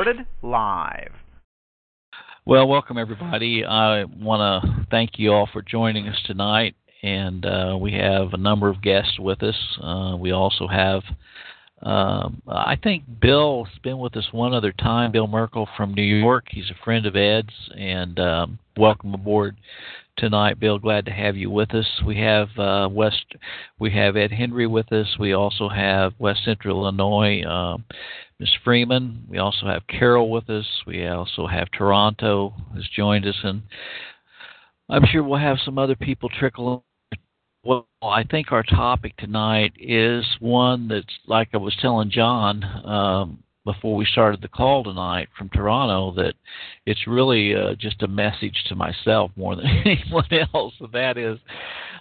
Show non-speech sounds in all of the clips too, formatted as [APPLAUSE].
Recorded live. Well, welcome everybody. I want to thank you all for joining us tonight, and uh, we have a number of guests with us. Uh, we also have, um, I think Bill's been with us one other time. Bill Merkel from New York. He's a friend of Ed's, and um, welcome aboard tonight, Bill. Glad to have you with us. We have uh, West, we have Ed Henry with us. We also have West Central Illinois, uh, Miss Freeman. We also have Carol with us. We also have Toronto has joined us, and I'm sure we'll have some other people trickle. In. Well, I think our topic tonight is one that's like I was telling John. Um, before we started the call tonight from Toronto that it's really uh, just a message to myself more than [LAUGHS] anyone else. And that is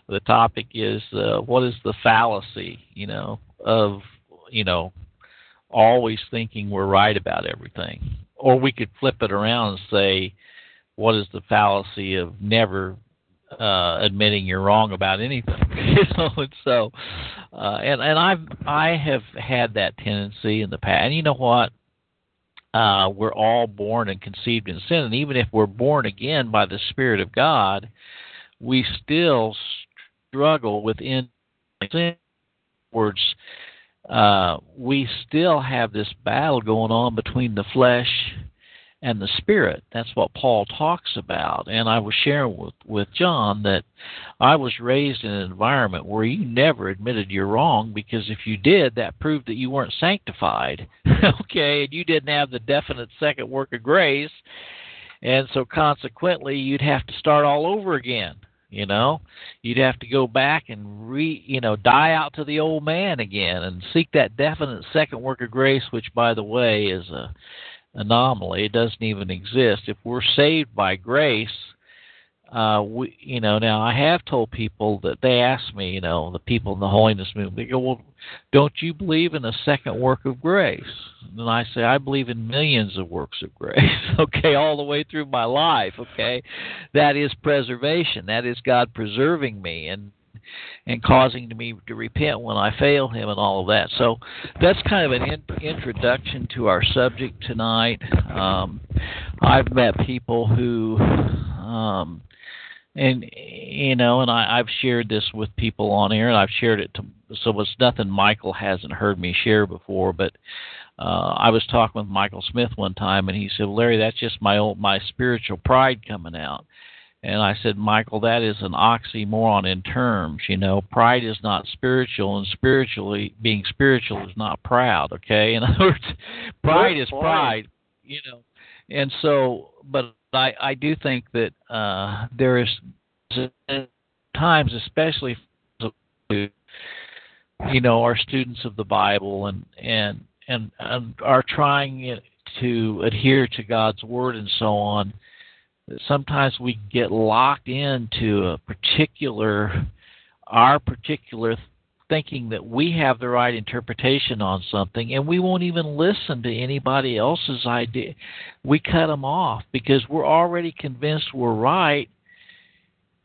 the topic is uh, what is the fallacy, you know, of you know always thinking we're right about everything, or we could flip it around and say what is the fallacy of never uh, admitting you're wrong about anything. [LAUGHS] you know, and so, uh, and and I've I have had that tendency in the past. And you know what? Uh, we're all born and conceived in sin, and even if we're born again by the Spirit of God, we still struggle within sin. Words, uh, we still have this battle going on between the flesh and the spirit. That's what Paul talks about. And I was sharing with, with John that I was raised in an environment where you never admitted you're wrong because if you did, that proved that you weren't sanctified. [LAUGHS] okay, and you didn't have the definite second work of grace. And so consequently, you'd have to start all over again. You know, you'd have to go back and re, you know, die out to the old man again and seek that definite second work of grace, which, by the way, is a anomaly. It doesn't even exist. If we're saved by grace, uh, we, you know, now I have told people that they ask me, you know, the people in the holiness movement, they go, well, don't you believe in a second work of grace? And I say, I believe in millions of works of grace, [LAUGHS] okay, all the way through my life, okay? That is preservation. That is God preserving me. And and causing me to repent when I fail Him and all of that. So that's kind of an in- introduction to our subject tonight. Um, I've met people who, um, and you know, and I, I've shared this with people on air, and I've shared it to so it's nothing Michael hasn't heard me share before, but. Uh, I was talking with Michael Smith one time, and he said, "Larry, that's just my old my spiritual pride coming out." And I said, Michael, that is an oxymoron in terms. You know, pride is not spiritual, and spiritually being spiritual is not proud. Okay, in other words, pride is pride. You know, and so, but I I do think that uh, there is times, especially you know, our students of the Bible and and and, and are trying to adhere to God's word and so on sometimes we get locked into a particular our particular thinking that we have the right interpretation on something and we won't even listen to anybody else's idea. We cut them off because we're already convinced we're right.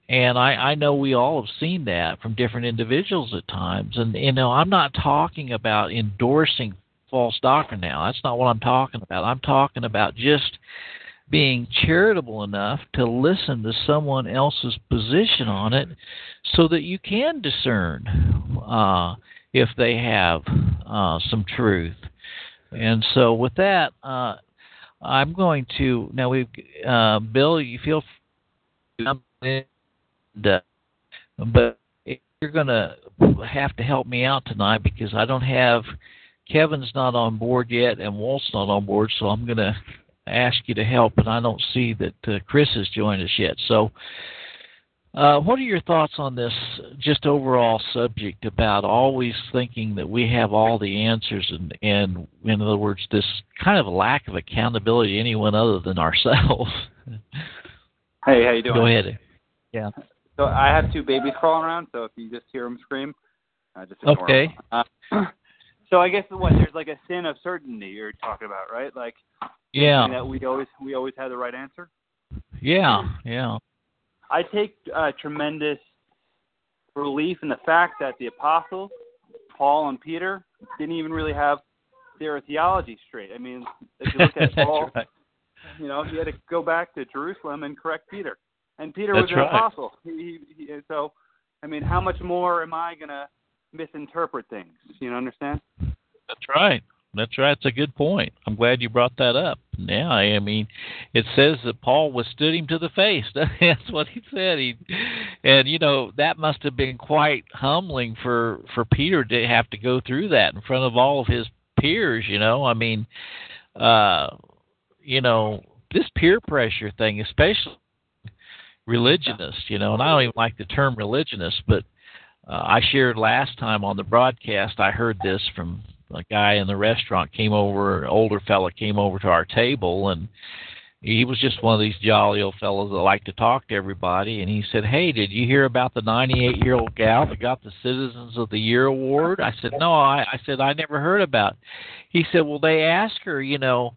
And I, I know we all have seen that from different individuals at times. And you know i'm not talking about endorsing false doctrine now. That's not what i'm talking about. I'm talking about just being charitable enough to listen to someone else's position on it so that you can discern uh, if they have uh, some truth. And so, with that, uh, I'm going to now. We, uh, Bill, you feel, free, but you're going to have to help me out tonight because I don't have Kevin's not on board yet and Walt's not on board, so I'm going to ask you to help, and I don't see that uh, Chris has joined us yet. So Uh, what are your thoughts on this, just overall subject about always thinking that we have all the answers, and, and in other words, this kind of lack of accountability to anyone other than ourselves? [LAUGHS] Hey, how you doing? Go ahead. Yeah. So I have two babies crawling around, so if you just hear them scream, uh, just ignore Okay. them. Uh, [CLEARS THROAT] so I guess what there's like a sin of certainty you're talking about, right? Like Yeah. that we always we always had the right answer. Yeah. Yeah. I take uh, tremendous relief in the fact that the apostles, Paul and Peter, didn't even really have their theology straight. I mean, if you look at [LAUGHS] Paul, right. you know, he had to go back to Jerusalem and correct Peter. And Peter That's was an right. apostle. He, he, he, so, I mean, how much more am I going to misinterpret things? You know, understand? That's right. That's right. It's a good point. I'm glad you brought that up. Yeah, I mean, it says that Paul withstood him to the face. [LAUGHS] That's what he said. He, and you know that must have been quite humbling for for Peter to have to go through that in front of all of his peers. You know, I mean, uh, you know, this peer pressure thing, especially religionists. You know, and I don't even like the term religionist, but uh, I shared last time on the broadcast. I heard this from a guy in the restaurant came over, an older fella came over to our table, and he was just one of these jolly old fellows that like to talk to everybody. And he said, "Hey, did you hear about the 98 year old gal that got the Citizens of the Year award?" I said, "No, I." I said, "I never heard about." It. He said, "Well, they asked her, you know,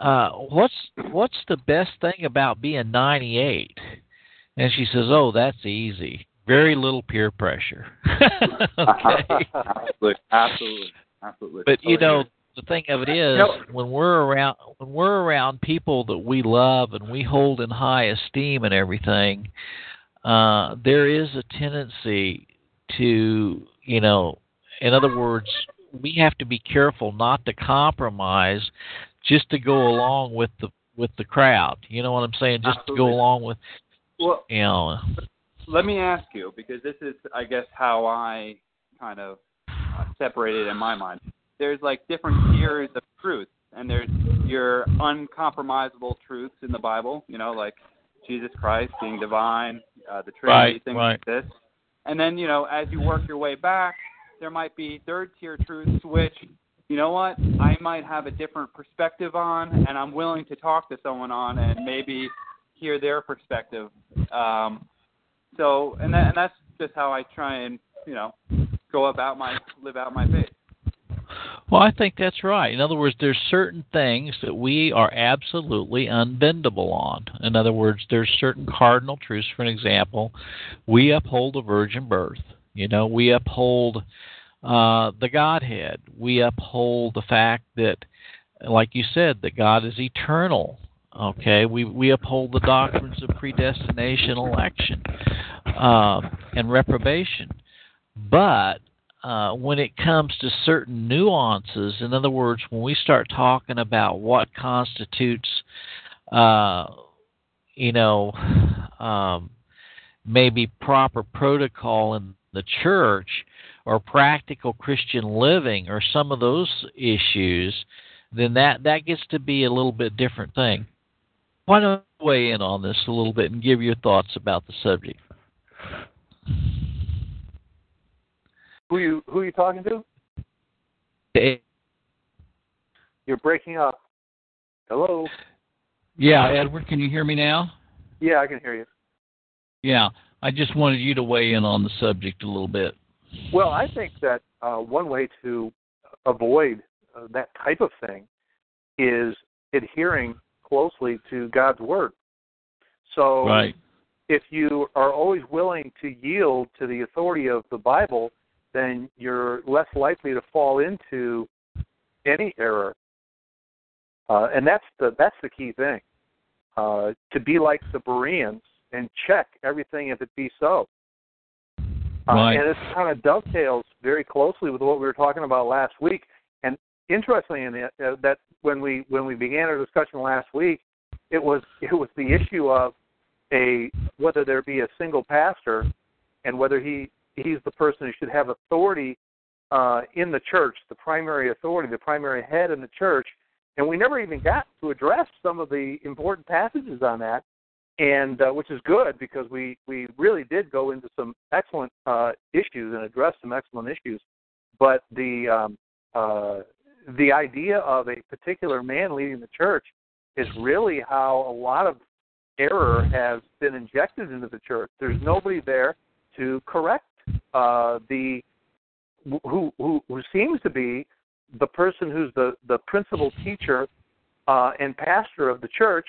uh, what's what's the best thing about being 98?" And she says, "Oh, that's easy. Very little peer pressure." [LAUGHS] okay. [LAUGHS] absolutely, absolutely, absolutely. But you Totally know, the thing of it is, No. when we're around when we're around people that we love and we hold in high esteem and everything, uh, there is a tendency to, you know, in other words, we have to be careful not to compromise just to go along with the with the crowd. You know what I'm saying? Just to go along with, well, you know. let me ask you because this is, I guess, how I kind of separate it in my mind. There's like different tiers of truth, and there's your uncompromisable truths in the Bible. You know, like Jesus Christ being divine, uh, the Trinity, Right, things right. like this. And then, you know, as you work your way back, there might be third tier truths which, you know what, I might have a different perspective on, and I'm willing to talk to someone on and maybe hear their perspective. Um, so, and that, and that's just how I try and, you know, go about my live out my faith. Well, I think that's right. In other words, there's certain things that we are absolutely unbendable on. In other words, there's certain cardinal truths. For an example, we uphold the virgin birth. You know, we uphold uh, the Godhead. We uphold the fact that, like you said, that God is eternal. Okay, we we uphold the doctrines of predestination, election, uh, and reprobation. But uh, when it comes to certain nuances, in other words, when we start talking about what constitutes, uh, you know, um, maybe proper protocol in the church or practical Christian living or some of those issues, then that, that gets to be a little bit different thing. Why don't you weigh in on this a little bit and give your thoughts about the subject? Who you who are you talking to? You're breaking up. Hello. Yeah, Edward, can you hear me now? Yeah, I can hear you. Yeah, I just wanted you to weigh in on the subject a little bit. Well, I think that uh, one way to avoid uh, that type of thing is adhering closely to God's word. So, Right. if you are always willing to yield to the authority of the Bible, then you're less likely to fall into any error. Uh, and that's the that's the key thing. Uh, to be like the Bereans and check everything if it be so. Uh, Right. And it kind of dovetails very closely with what we were talking about last week. And interestingly, in it, uh, that when we when we began our discussion last week, it was it was the issue of a whether there be a single pastor and whether he he's the person who should have authority uh, in the church, the primary authority, the primary head in the church. And we never even got to address some of the important passages on that. and uh, which is good because we we really did go into some excellent uh, issues and address some excellent issues. But the um, uh, the idea of a particular man leading the church is really how a lot of error has been injected into the church. There's nobody there to correct uh, the who, who who seems to be the person who's the the principal teacher uh, and pastor of the church.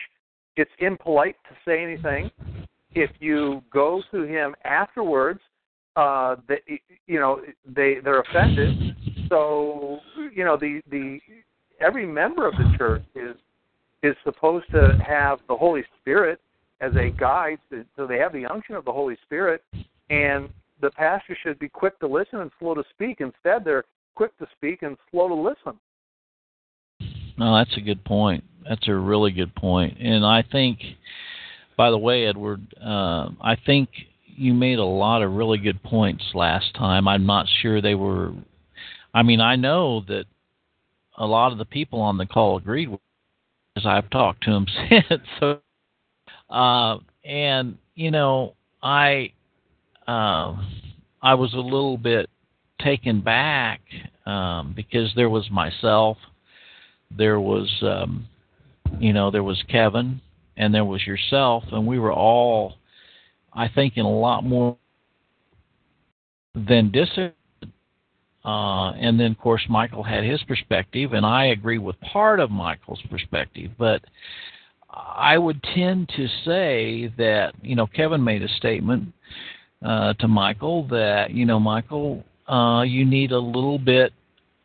It's impolite to say anything. If you go to him afterwards, uh, they, you know they they're offended. So you know the the every member of the church is is supposed to have the Holy Spirit as a guide, so they have the unction of the Holy Spirit, and the pastor should be quick to listen and slow to speak. Instead, they're quick to speak and slow to listen. No, that's a good point. That's a really good point. And I think, by the way, Edward, uh, I think you made a lot of really good points last time. I'm not sure they were. I mean, I know that a lot of the people on the call agreed with as I've talked to them [LAUGHS] since. so, uh, and you know, I uh, I was a little bit taken back um, because there was myself, there was um, you know there was Kevin, and there was yourself, and we were all, I think, in a lot more than disagreed. Uh, and then, of course, Michael had his perspective, and I agree with part of Michael's perspective. But I would tend to say that, you know, Kevin made a statement uh, to Michael that, you know, Michael, uh, you need a little bit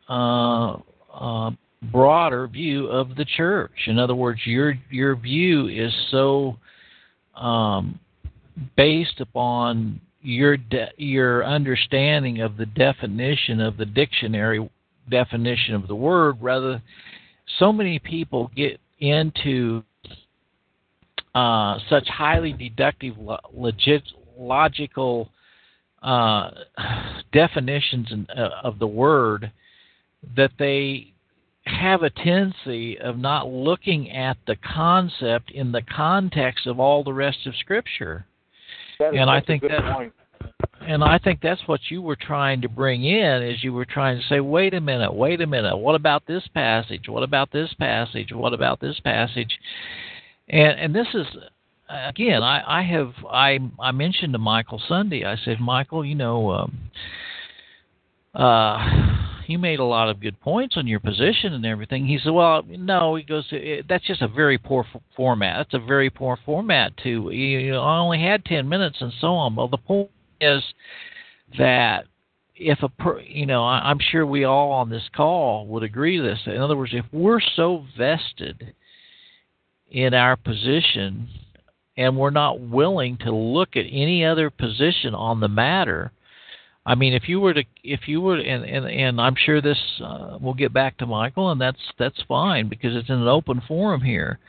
uh, uh, broader view of the church. In other words, your your view is so um, based upon your de- your understanding of the definition of the dictionary definition of the word rather so many people get into uh, such highly deductive legit logical uh, definitions in, uh, of the word that they have a tendency of not looking at the concept in the context of all the rest of scripture and I think that, point. and I think that's what you were trying to bring in is you were trying to say, wait a minute, wait a minute, what about this passage? What about this passage? What about this passage? And and this is again, I, I have I I mentioned to Michael Sunday. I said, Michael, you know, um, uh, you made a lot of good points on your position and everything. He said, well, no. He goes, that's just a very poor f- format. That's a very poor format to. You know, I only had ten minutes and so on. Well, the point is that if a per, you know, I, I'm sure we all on this call would agree to this. In other words, if we're so vested in our position and we're not willing to look at any other position on the matter I mean, if you were to, if you were, and and, and I'm sure this uh, will get back to Michael, and that's that's fine because it's in an open forum here.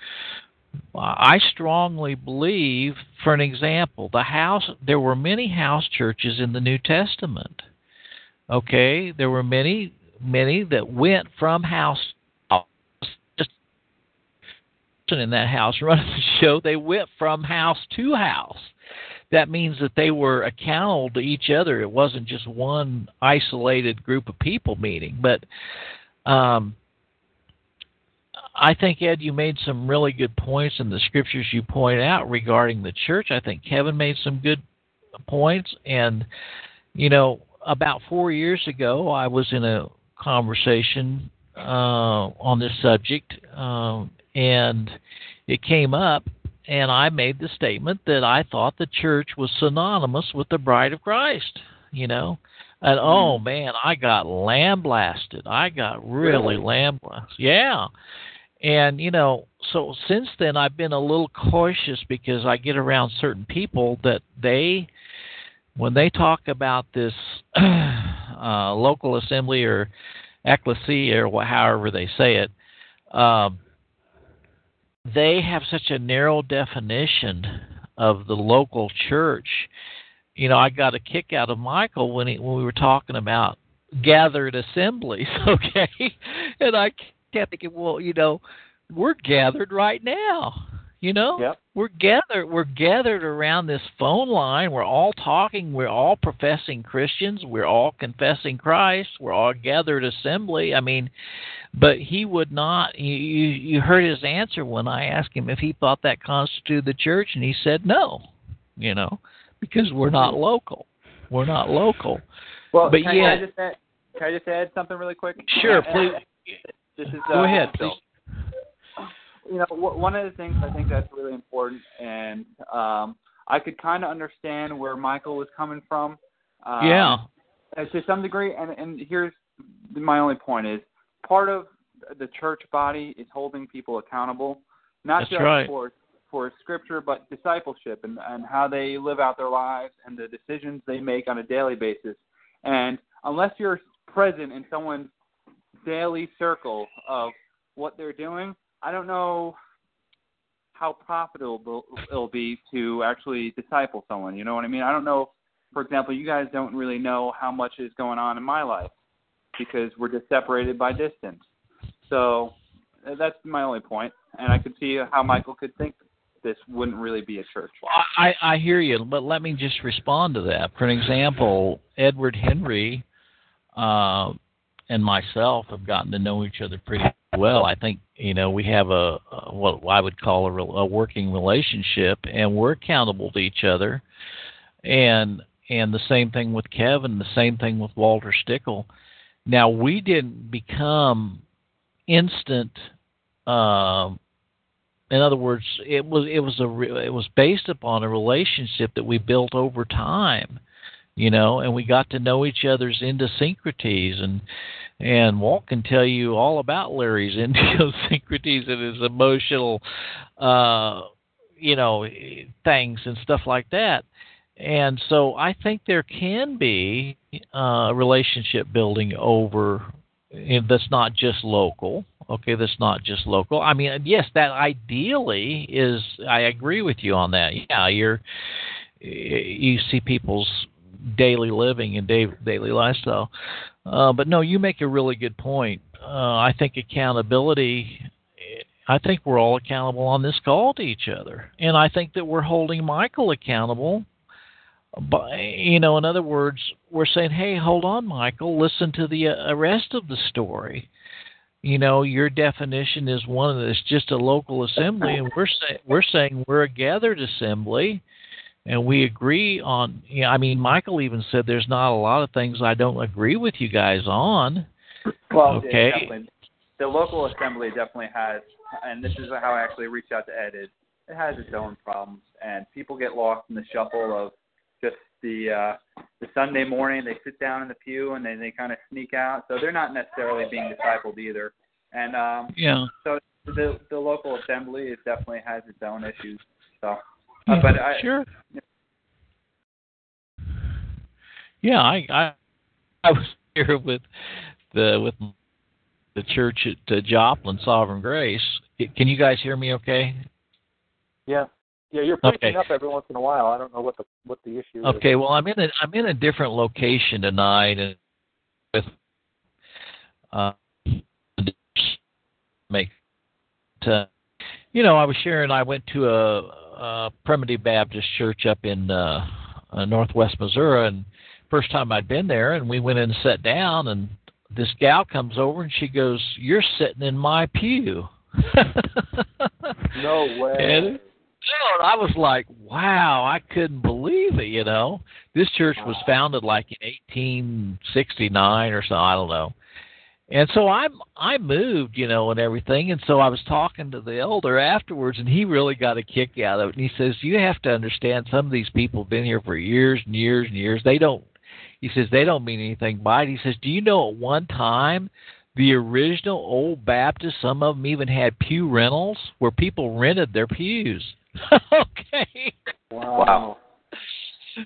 I strongly believe, for an example, the house. There were many house churches in the New Testament. Okay, there were many, many that went from house in that house running the show. They went from house to house that means that they were accountable to each other. It wasn't just one isolated group of people meeting. But um, I think Ed, you made some really good points in the scriptures you point out regarding the church. I think Kevin made some good points, and you know, about four years ago, I was in a conversation uh, on this subject, um, and it came up and I made the statement that I thought the church was synonymous with the bride of Christ, you know. And mm-hmm. oh man, I got lambasted. I got really, really? lambasted. Yeah. And you know, so since then I've been a little cautious because I get around certain people that they when they talk about this [CLEARS THROAT] uh, local assembly or ecclesia or however they say it, um, they have such a narrow definition of the local church. You know, I got a kick out of Michael when he when we were talking about gathered assemblies, [LAUGHS] okay? And I kept thinking, well, you know, we're gathered right now. You know, Yep. we're gathered. We're gathered around this phone line. We're all talking. We're all professing Christians. We're all confessing Christ. We're all gathered assembly. I mean, but he would not. You you, you heard his answer when I asked him if he thought that constituted the church, and he said no. You know, because we're not local. We're not local. Well, But can, yeah. can I just add, can I just add something really quick? Sure, please. This is, Go uh, ahead, Bill. please. You know, wh- one of the things I think that's really important, and um, I could kind of understand where Michael was coming from. Um, yeah. uh, to some degree, and and here's my only point is part of the church body is holding people accountable, not That's just right. for for scripture, but discipleship and and how they live out their lives and the decisions they make on a daily basis. And unless you're present in someone's daily circle of what they're doing, I don't know how profitable it'll be to actually disciple someone. You know what I mean? I don't know. For example, you guys don't really know how much is going on in my life because we're just separated by distance. So that's my only point, and I could see how Michael could think this wouldn't really be a church. I, I hear you, but let me just respond to that. For an example, Edward Henry uh, and myself have gotten to know each other pretty well. I think you know we have a, a what I would call a, rel- a working relationship, and we're accountable to each other. And and the same thing with Kevin, the same thing with Walter Stickle. Now we didn't become instant. Um, in other words, it was it was a re- it was based upon a relationship that we built over time, you know, and we got to know each other's idiosyncrasies and and Walt can tell you all about Larry's [LAUGHS] idiosyncrasies and his emotional, uh, you know, things and stuff like that. And so I think there can be uh, relationship building over that's not just local. Okay, that's not just local. I mean, yes, that ideally is. I agree with you on that. Yeah, you're you see people's daily living and day, daily lifestyle. Uh, but no, you make a really good point. Uh, I think accountability. I think we're all accountable on this call to each other, and I think that we're holding Michael accountable but you know, in other words, we're saying, "Hey, hold on, Michael. Listen to the uh, rest of the story." You know, your definition is one that's just a local assembly, and we're saying we're saying we're a gathered assembly, and we agree on. You know, I mean, Michael even said there's not a lot of things I don't agree with you guys on. Well, Okay. definitely. The local assembly definitely has, and this is how I actually reached out to Ed. Is it has its own problems, and people get lost in the shuffle of just the uh, the Sunday morning. They sit down in the pew and then they kind of sneak out, so they're not necessarily being discipled either. And um, Yeah. so the the local assembly is definitely has its own issues. So, uh, but I, sure. Yeah, I, I I was here with the with the church at uh, Joplin Sovereign Grace. Can you guys hear me? Okay. Yeah. Yeah, you're breaking Okay. up every once in a while. I don't know what the what the issue is. Okay. Well, I'm in a I'm in a different location tonight, and with uh, make. Uh, you know, I was sharing. I went to a, a primitive Baptist church up in uh, uh, Northwest Missouri, and first time I'd been there, and we went in and sat down, and this gal comes over and she goes, "You're sitting in my pew." No way. And, and I was like, "Wow!" I couldn't believe it. You know, this church was founded like in 1869 or so. I don't know. And so I'm, I moved, you know, and everything. And so I was talking to the elder afterwards, and he really got a kick out of it. And he says, "You have to understand, some of these people have been here for years and years and years. They don't." He says they don't mean anything by it. He says, "Do you know at one time the original old Baptists, some of them even had pew rentals where people rented their pews." [LAUGHS] okay. Wow.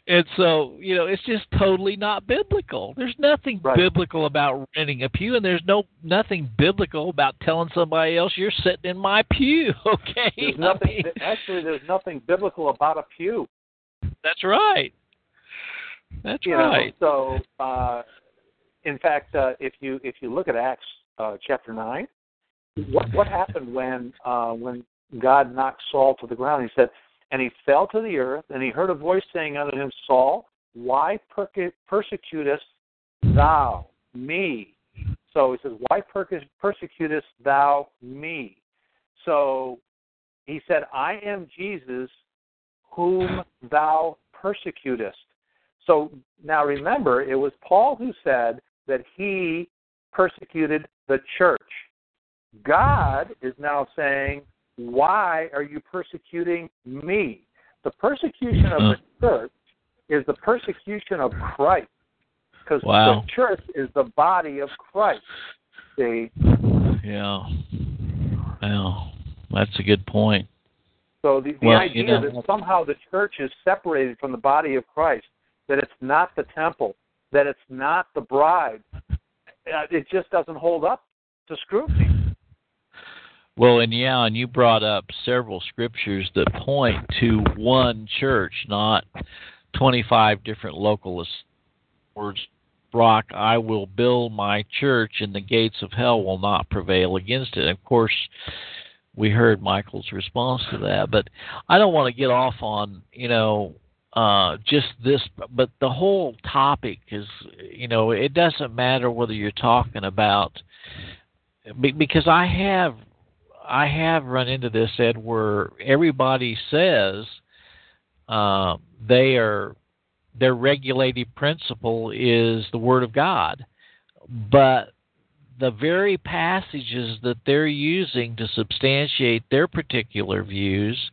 And so, you know, it's just totally not biblical. There's nothing Right. biblical about renting a pew, and there's no nothing biblical about telling somebody else you're sitting in my pew. [LAUGHS] Okay, There's I mean, Actually, there's nothing biblical about a pew. that's right. That's you right. know so uh in fact uh if you if you look at acts uh chapter 9 what what happened when uh when God knocked Saul to the ground. He said, and he fell to the earth, and he heard a voice saying unto him, Saul, why persecutest thou me? So he says, Why persecutest thou me? So he said, I am Jesus whom thou persecutest. So now remember, it was Paul who said that he persecuted the church. God is now saying, Why are you persecuting me? The persecution of the church is the persecution of Christ. Because wow. the church is the body of Christ. See? Yeah. Well, that's a good point. So the, the well, idea you know, that somehow the church is separated from the body of Christ, that it's not the temple, that it's not the bride, uh, it just doesn't hold up to scrutiny. Well, and yeah, and you brought up several scriptures that point to one church, not 25 different local words. Rock, I will build my church, and the gates of hell will not prevail against it. Of course, we heard Michael's response to that, but I don't want to get off on you know uh, just this, but the whole topic is, you know, it doesn't matter whether you're talking about, because I have, I have run into this, Ed, where everybody says uh, they are, their regulative principle is the Word of God, but the very passages that they're using to substantiate their particular views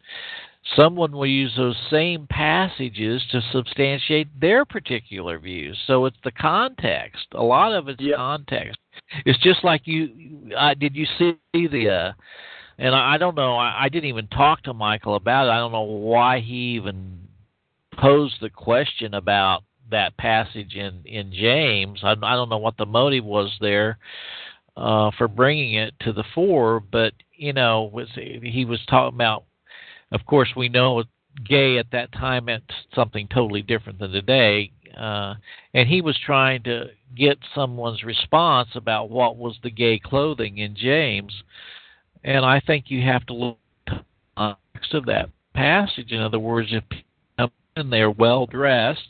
someone will use those same passages to substantiate their particular views. So it's the context. A lot of it's yep. context. It's just like you. Uh, did you see the? Uh, and I, I don't know. I, I didn't even talk to Michael about it. I don't know why he even posed the question about that passage in in James. I, I don't know what the motive was there uh, for bringing it to the fore, but you know, was he was talking about of course, we know gay at that time meant something totally different than today. Uh, and he was trying to get someone's response about what was the gay clothing in James. And I think you have to look at the context of that passage. In other words, if and they're well dressed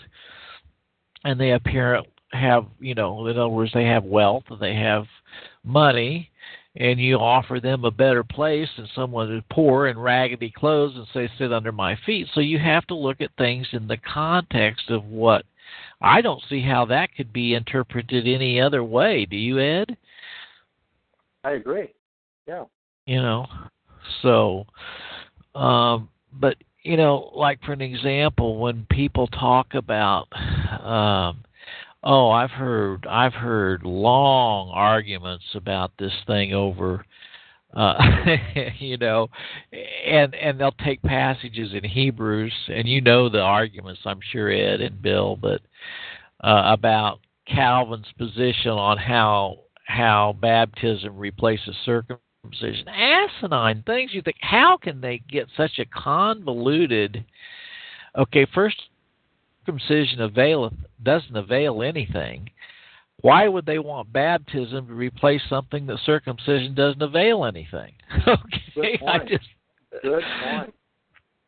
and they appear have you know in other words they have wealth and they have money and you offer them a better place than someone who's poor and raggedy clothes and say sit under my feet so you have to look at things in the context of what i don't see how that could be interpreted any other way. Do you ed? I agree. Yeah. You know so um but you know like for an example when people talk about um Oh, I've heard I've heard long arguments about this thing over uh [LAUGHS] you know and and they'll take passages in Hebrews and you know the arguments I'm sure Ed and Bill but uh about Calvin's position on how how baptism replaces circumcision. Asinine things you think how can they get such a convoluted okay first circumcision availeth doesn't avail anything, why would they want baptism to replace something that circumcision doesn't avail anything? [LAUGHS] okay, I just good point.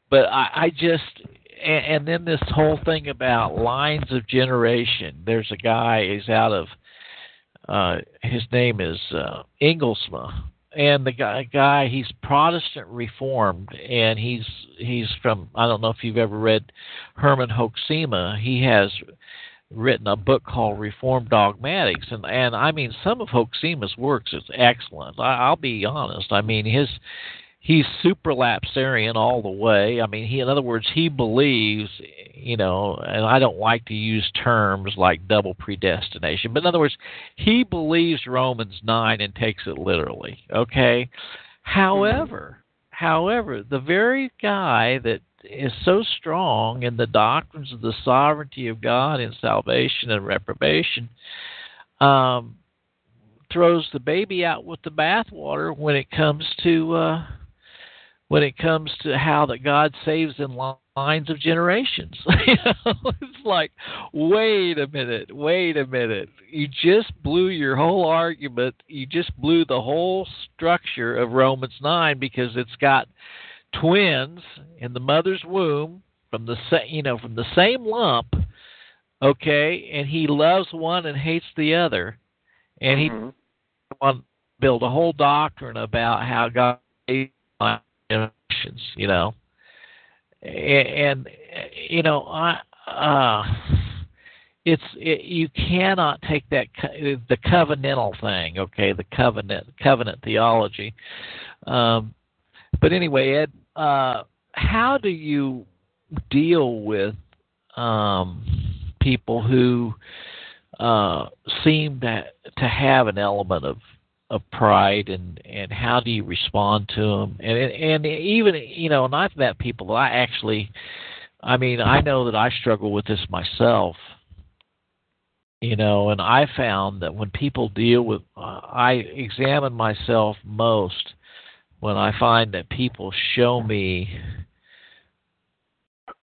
But I, I just and, and then this whole thing about lines of generation. There's a guy. He's out of. Uh, his name is uh, Engelsma, and the guy, guy he's Protestant Reformed, and he's he's from I don't know if you've ever read Herman Hoeksema. He has written a book called Reform Dogmatics, and and I mean some of Hoeksema's works is excellent. I, I'll be honest. I mean his he's supralapsarian all the way. I mean, he, in other words, he believes, you know, and I don't like to use terms like double predestination, but in other words, he believes Romans 9 and takes it literally, okay? Mm-hmm. However, however, the very guy that is so strong in the doctrines of the sovereignty of God in salvation and reprobation um, throws the baby out with the bathwater when it comes to uh, when it comes to how that God saves in lines of generations. [LAUGHS] you know, it's like, wait a minute, wait a minute. You just blew your whole argument. You just blew the whole structure of Romans nine because it's got twins in the mother's womb from the same, you know, from the same lump. Okay, and he loves one and hates the other, and mm-hmm. he want build a whole doctrine about how God generations, you know and, you know I uh it's it, you cannot take that the covenantal thing okay the covenant covenant theology um but anyway ed uh how do you deal with um people who uh seem to to have an element of of pride and and how do you respond to them and and even you know and I've met people that I actually I mean I know that I struggle with this myself you know and I found that when people deal with uh, I examine myself most when I find that people show me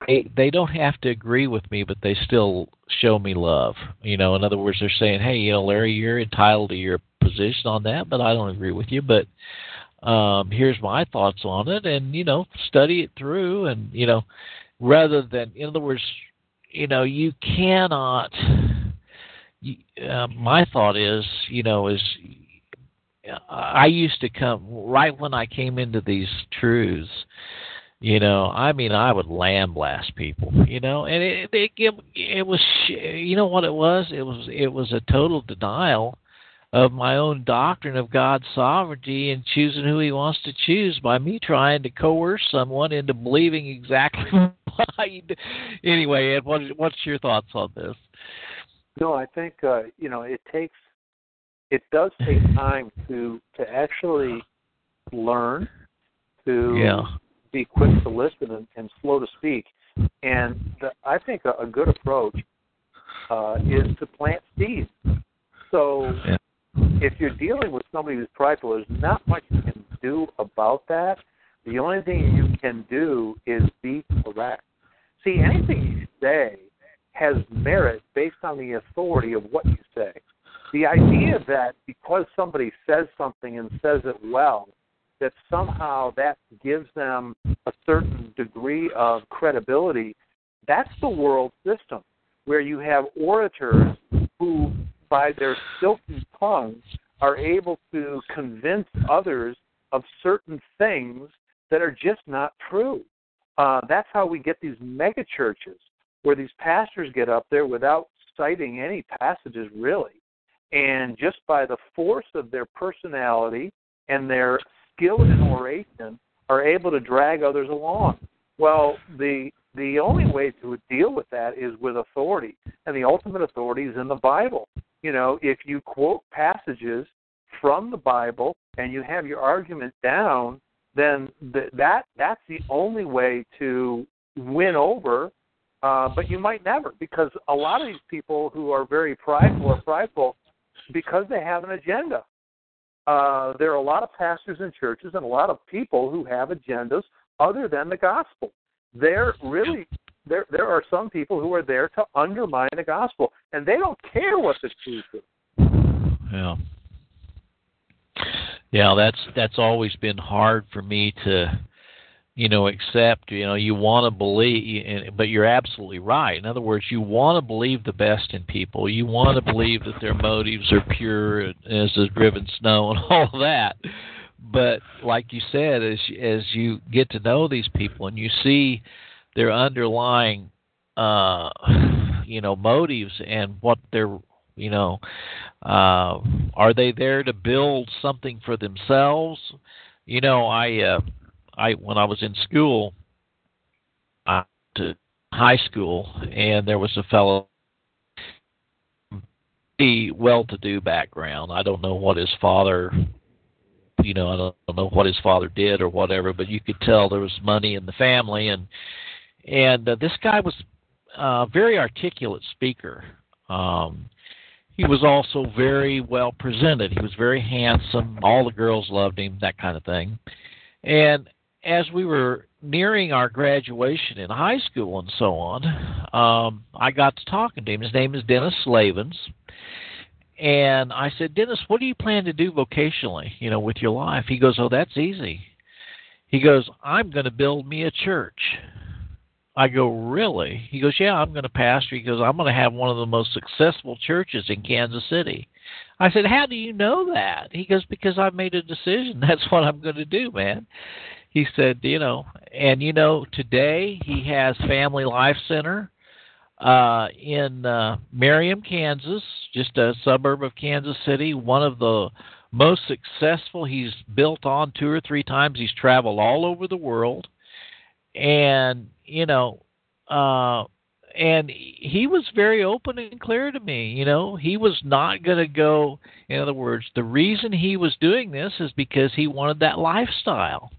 they, they don't have to agree with me but they still show me love you know in other words they're saying hey you know Larry you're entitled to your position on that, but I don't agree with you. But um, here's my thoughts on it, and you know, study it through, and you know, rather than, in other words, you know, you cannot. You, uh, my thought is, you know, is I used to come right when I came into these truths. You know, I mean, I would lambaste people. You know, and it, it it it was, you know, what it was. It was it was a total denial of my own doctrine of God's sovereignty and choosing who He wants to choose by me trying to coerce someone into believing exactly [LAUGHS] what I. Anyway, Ed, what, what's your thoughts on this? No, I think uh, you know it takes it does take time to to actually learn to yeah. be quick to listen and, and slow to speak. And the, I think a, a good approach uh, is to plant seeds. So yeah if you're dealing with somebody who's prideful, there's not much you can do about that. The only thing you can do is be correct. See, anything you say has merit based on the authority of what you say. The idea that because somebody says something and says it well, that somehow that gives them a certain degree of credibility, that's the world system where you have orators who by their silky tongues, are able to convince others of certain things that are just not true. Uh, that's how we get these mega churches where these pastors get up there without citing any passages really, and just by the force of their personality and their skill in oration are able to drag others along. Well, the the only way to deal with that is with authority, and the ultimate authority is in the Bible you know, if you quote passages from the Bible and you have your argument down, then th- that that's the only way to win over. Uh, but you might never, because a lot of these people who are very prideful are prideful because they have an agenda. Uh, there are a lot of pastors in churches and a lot of people who have agendas other than the gospel. They're really there there are some people who are there to undermine the gospel, and they don't care what the truth is. Yeah. Yeah, that's that's always been hard for me to, you know, accept. You know, you want to believe, but you're absolutely right. In other words, you want to believe the best in people. You want to believe that their motives are pure as the driven snow and [LAUGHS] all that. But like you said, as as you get to know these people and you see their underlying uh [SIGHS] you know motives and what they're you know uh are they there to build something for themselves you know i uh i when i was in school uh to high school and there was a fellow a well to do background i don't know what his father you know i don't know what his father did or whatever but you could tell there was money in the family and and uh, this guy was a very articulate speaker. Um, he was also very well presented. He was very handsome. All the girls loved him, that kind of thing. And as we were nearing our graduation in high school and so on, um, I got to talking to him. His name is Dennis Slavens. And I said, Dennis, what do you plan to do vocationally, you know, with your life? He goes, Oh, that's easy. He goes, I'm going to build me a church. I go, Really? He goes, Yeah, I'm going to pastor. He goes, I'm going to have one of the most successful churches in Kansas City. I said, How do you know that? He goes, Because I've made a decision. [LAUGHS] That's what I'm going to do, man he said, you know, and you know, today he has Family Life Center uh, in uh, Merriam, Kansas, just a suburb of Kansas City. One of the most successful. He's built on two or three times. He's traveled all over the world, and you know, uh, and he was very open and clear to me. You know, he was not going to go. In other words, the reason he was doing this is because he wanted that lifestyle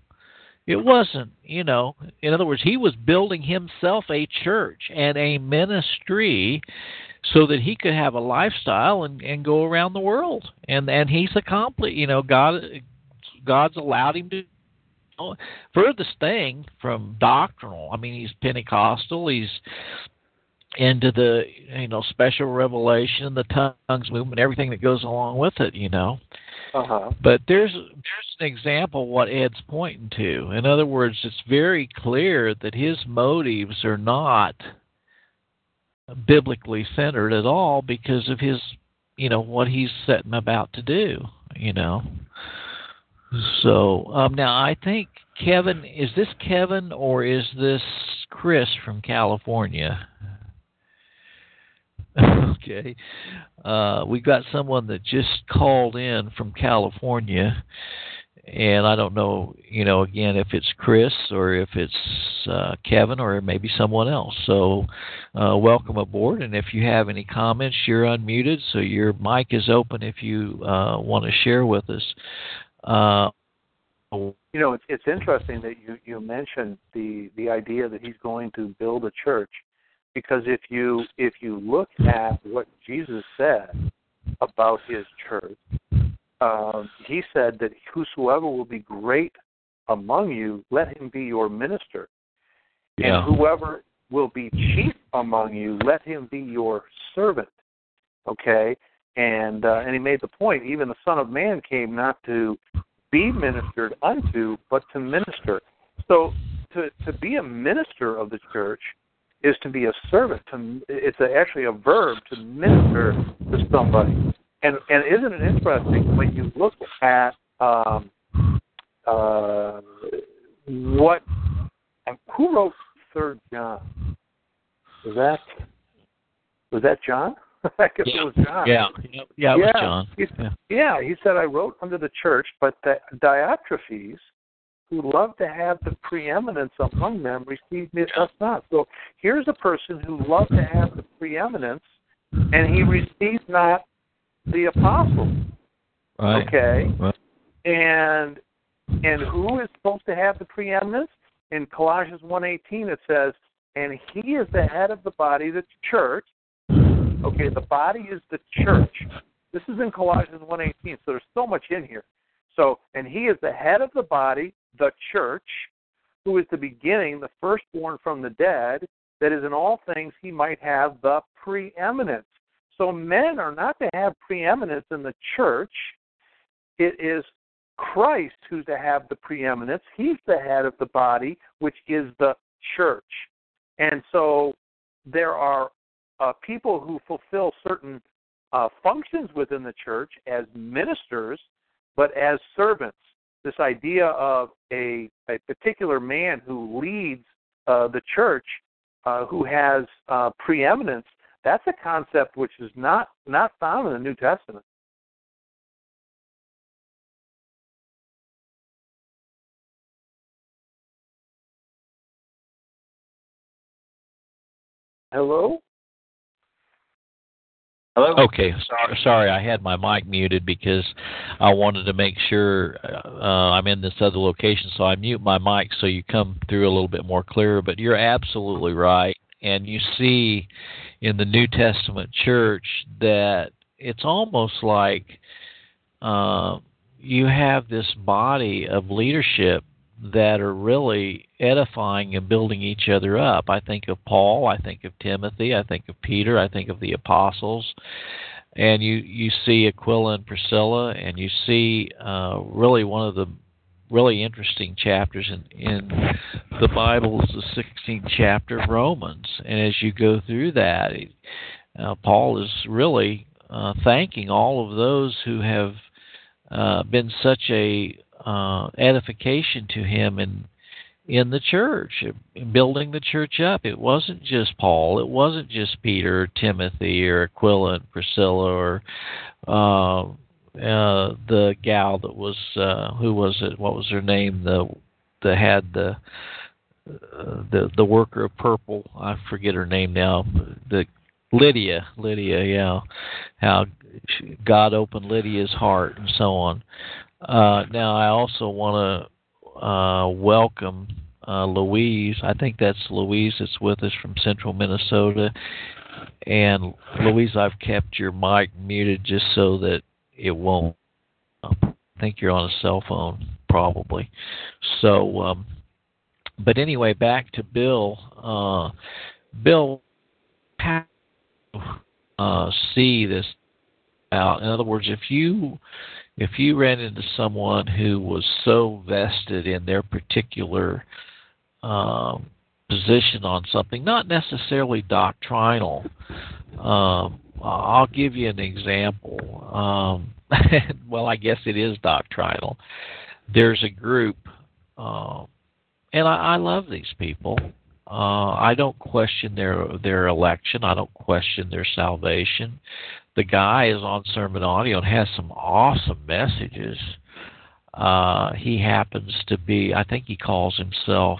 it wasn't, you know, in other words, he was building himself a church and a ministry so that he could have a lifestyle and, and go around the world. And and he's accomplished, you know, God God's allowed him to furthest thing from doctrinal. I mean, he's Pentecostal, he's into the you know special revelation, the tongues movement, everything that goes along with it, you know. Uh-huh. But there's there's an example what Ed's pointing to. In other words, it's very clear that his motives are not biblically centered at all because of his you know what he's setting about to do. You know. So um, now I think Kevin is this Kevin or is this Chris from California? [LAUGHS] okay. Uh, we got someone that just called in from California, and I don't know, you know, again, if it's Chris or if it's uh, Kevin or maybe someone else. So, uh, welcome aboard. And if you have any comments, you're unmuted, so your mic is open if you uh, want to share with us. Uh, you know, it's it's interesting that you you mentioned the the idea that he's going to build a church because if you if you look at what Jesus said about his church, um, he said that whosoever will be great among you, let him be your minister, yeah. and whoever will be chief among you, let him be your servant. Okay, and uh, and he made the point. Even the Son of Man came not to be ministered unto, but to minister. So to to be a minister of the church is to be a servant. To it's a, actually a verb to minister to somebody. And and isn't it interesting when you look at um, uh, what and who wrote Third John? Was that was that John? [LAUGHS] I guess yeah. it was John. Yeah, yeah, yeah, it was John. He, yeah. yeah, he said, I wrote unto the church, but that Diotrephes, who love to have the preeminence among them received me us not. So here's a person who loved to have the preeminence, and he received not the apostles. Right. Okay. Right. And and who is supposed to have the preeminence? In Colossians 1:18 it says, "And he is the head of the body, the church." Okay, the body is the church. This is in Colossians 1:18, so there's so much in here. So, and he is the head of the body, the church, who is the beginning, the firstborn from the dead, that is in all things he might have the preeminence. So men are not to have preeminence in the church. It is Christ who's to have the preeminence. He's the head of the body, which is the church. And so there are uh, people who fulfill certain uh, functions within the church as ministers, but as servants this idea of a, a particular man who leads uh, the church, uh, who has uh, preeminence, that's a concept which is not not found in the New Testament. Hello. Hello. Okay, sorry, sorry, I had my mic muted because I wanted to make sure uh, I'm in this other location, so I mute my mic so you come through a little bit more clear. But you're absolutely right, and you see in the New Testament church that it's almost like uh, you have this body of leadership that are really edifying and building each other up. I think of Paul, I think of Timothy, I think of Peter, I think of the apostles, and you you see Aquila and Priscilla, and you see uh, really one of the really interesting chapters in, in the Bible is the 16th chapter of Romans, and as you go through that, uh, Paul is really uh, thanking all of those who have uh, been such a uh, edification to him in in the church, building the church up. It wasn't just Paul. It wasn't just Peter, or Timothy, or Aquila and Priscilla, or uh, uh, the gal that was uh, who was it? What was her name? The that had the uh, the the worker of purple. I forget her name now. The Lydia, Lydia, yeah, how God opened Lydia's heart and so on. Uh, now I also want to uh, welcome uh, Louise. I think that's Louise that's with us from Central Minnesota. And Louise, I've kept your mic muted just so that it won't. I think you're on a cell phone, probably. So, um, but anyway, back to Bill. Uh, Bill, uh, see this out? In other words, if you if you ran into someone who was so vested in their particular um, position on something, not necessarily doctrinal, um, I'll give you an example. Um, [LAUGHS] well, I guess it is doctrinal. There's a group, uh, and I, I love these people. Uh, I don't question their their election. I don't question their salvation. The guy is on sermon audio and has some awesome messages. Uh, he happens to be. I think he calls himself.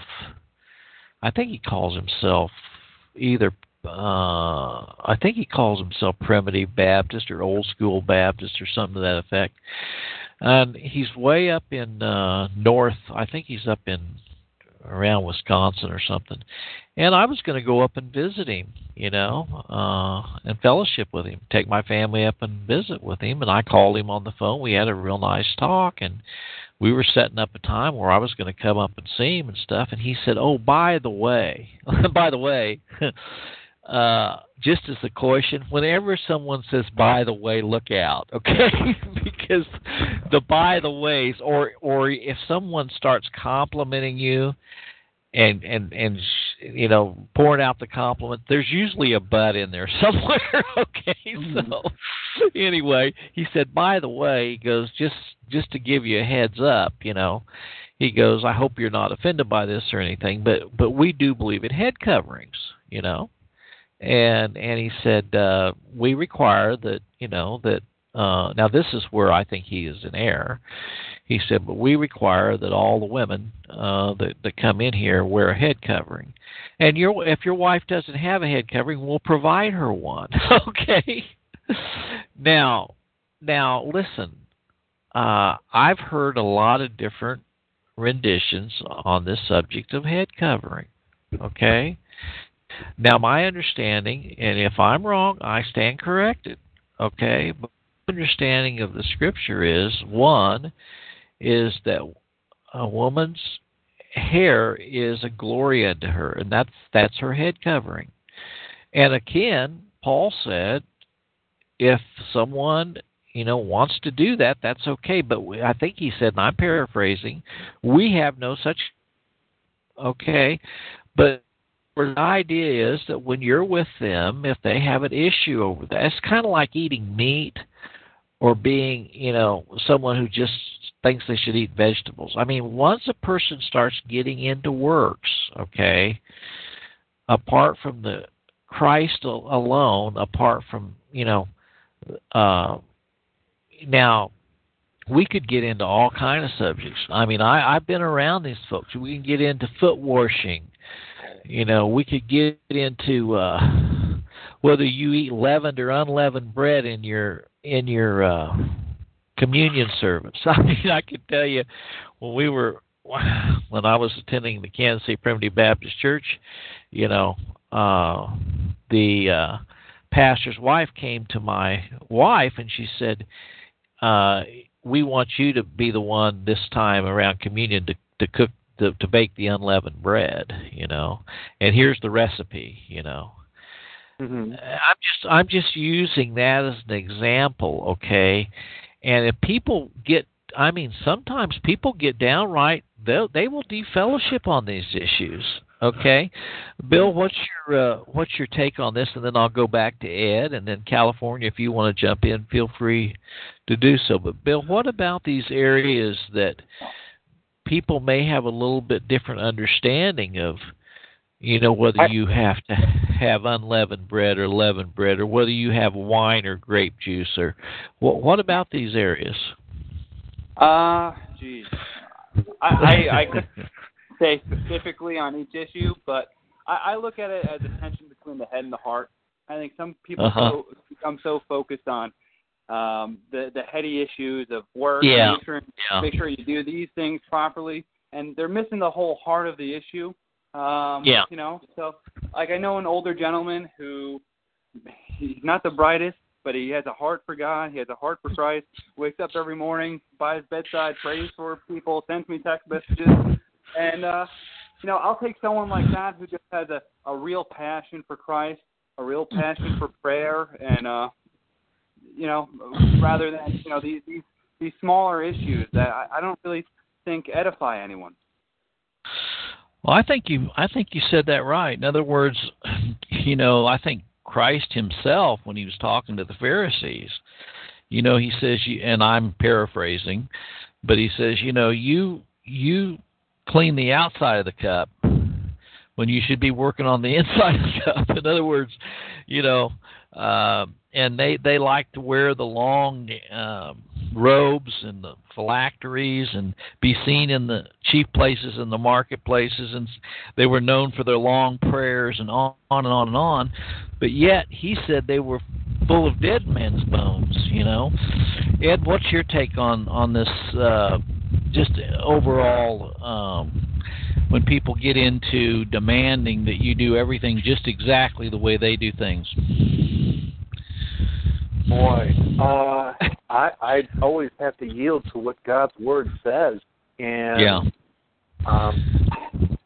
I think he calls himself either uh, I think he calls himself Primitive Baptist or Old School Baptist or something to that effect. And he's way up in uh, north. I think he's up in around Wisconsin or something. And I was going to go up and visit him, you know, uh, and fellowship with him, take my family up and visit with him. And I called him on the phone. We had a real nice talk, and we were setting up a time where I was going to come up and see him and stuff. And he said, "Oh, by the way, [LAUGHS] by the way." [LAUGHS] uh, just as a caution, whenever someone says "by the way," look out, [LAUGHS] okay? because the "by the ways," or or if someone starts complimenting you, and and and you know pouring out the compliment, there's usually a "but" in there [LAUGHS] somewhere, okay? Mm-hmm. So anyway, he said, "By the way," he goes just just to give you a heads up, you know. He goes, "I hope you're not offended by this or anything, but but we do believe in head coverings, you know." And and he said uh, we require that you know that uh, now this is where I think he is in error. He said, but we require that all the women uh, that that come in here wear a head covering, and your if your wife doesn't have a head covering, we'll provide her one. [LAUGHS] okay. now, now listen. Uh, I've heard a lot of different renditions on this subject of head covering. Okay, now, my understanding, and if I'm wrong, I stand corrected. Okay, but my understanding of the scripture is one is that a woman's hair is a glory unto her, and that's that's her head covering. And again, Paul said, if someone you know wants to do that, that's okay. But we, I think he said, and I'm paraphrasing, we have no such. Okay, but the idea is that when you're with them, if they have an issue over that, it's kind of like eating meat or being, you know, someone who just thinks they should eat vegetables. I mean, once a person starts getting into works, okay, apart from the Christ alone, apart from, you know, uh, now we could get into all kind of subjects. I mean, I, I've been around these folks. We can get into foot washing you know, we could get into uh, whether you eat leavened or unleavened bread in your in your uh, communion service. [LAUGHS] I mean, I could tell you when we were when I was attending the Kansas City Primitive Baptist Church, you know, uh, the uh, pastor's wife came to my wife and she said, uh, "We want you to be the one this time around communion to to cook to to bake the unleavened bread, you know. And here's the recipe, you know. Mm-hmm. I'm just I'm just using that as an example, okay? And if people get I mean sometimes people get downright they they will defellowship on these issues. Okay, Bill, what's your uh, what's your take on this? And then I'll go back to Ed, and then California. If you want to jump in, feel free to do so. But Bill, what about these areas that people may have a little bit different understanding of? You know whether you have to have unleavened bread or leavened bread, or whether you have wine or grape juice, or what? What about these areas? Uh, geez, I I, I could [LAUGHS] say specifically on each issue, but I, I look at it as a tension between the head and the heart. I think some people Uh-huh. so, become so focused on um, the the heady issues of work. Yeah. Make sure, Yeah. make sure you do these things properly, and they're missing the whole heart of the issue. Um, Yeah. You know, so like I know an older gentleman who he's not the brightest, but he has a heart for God. He has a heart for Christ. Wakes up every morning by his bedside, prays for people, sends me text messages, and uh, you know I'll take someone like that who just has a a real passion for Christ, a real passion for prayer, and uh, you know rather than you know these these these smaller issues that I, I don't really think edify anyone. Well, I think you I think you said that right. In other words, [CLEARS THROAT] you know, I think Christ himself when he was talking to the Pharisees, you know, he says you and I'm paraphrasing, but he says, you know, you you clean the outside of the cup when you should be working on the [LAUGHS] inside of the cup. In other words, you know, uh, and they they like to wear the long um, robes and the phylacteries and be seen in the chief places in the marketplaces and they were known for their long prayers and on, and on and on. But yet he said they were full of dead men's bones you know? Ed what's your take on on this uh just overall um when people get into demanding that you do everything just exactly the way they do things Boy, uh, [LAUGHS] I I always have to yield to what God's word says, and yeah um,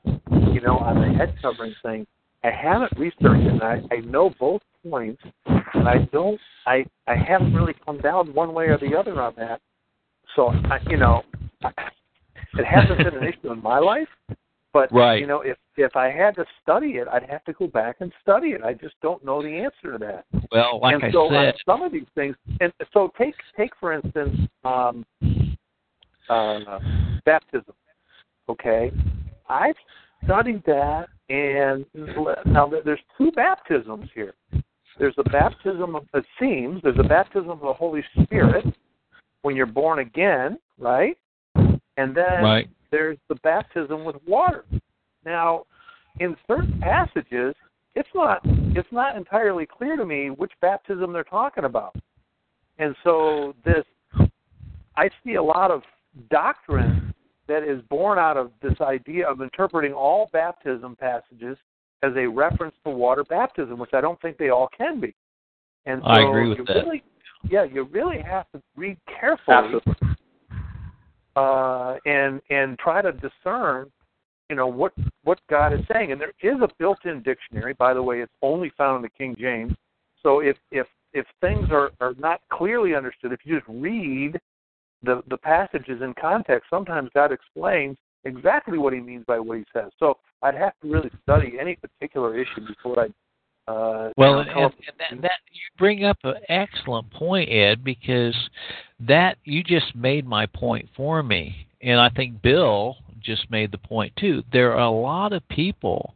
you know, on the head covering thing, I haven't researched it. And I I know both points, and I don't I I haven't really come down one way or the other on that. So I, you know, I, [LAUGHS] it hasn't been an issue in my life, but Right. you know, if if I had to study it, I'd have to go back and study it. I just don't know the answer to that well like and i so said on some of these things, and so take take for instance um, uh, baptism. Okay, I've studied that, and now there's two baptisms here. There's a baptism of it seems there's a baptism of the Holy Spirit when you're born again, right? And then right there's the baptism with water. Now, in certain passages, it's not it's not entirely clear to me which baptism they're talking about. And so this I see a lot of doctrine that is born out of this idea of interpreting all baptism passages as a reference to water baptism, which I don't think they all can be. And so I agree with you that. really yeah, you really have to read carefully uh, and and try to discern, you know, what what God is saying. And there is a built-in dictionary, by the way. It's only found in the King James. So if if if things are are not clearly understood, if you just read the the passages in context, sometimes God explains exactly what He means by what He says. So I'd have to really study any particular issue before I. Uh, Well, you and, and that, that you bring up an excellent point, Ed, because that you just made my point for me, and I think Bill just made the point too. There are a lot of people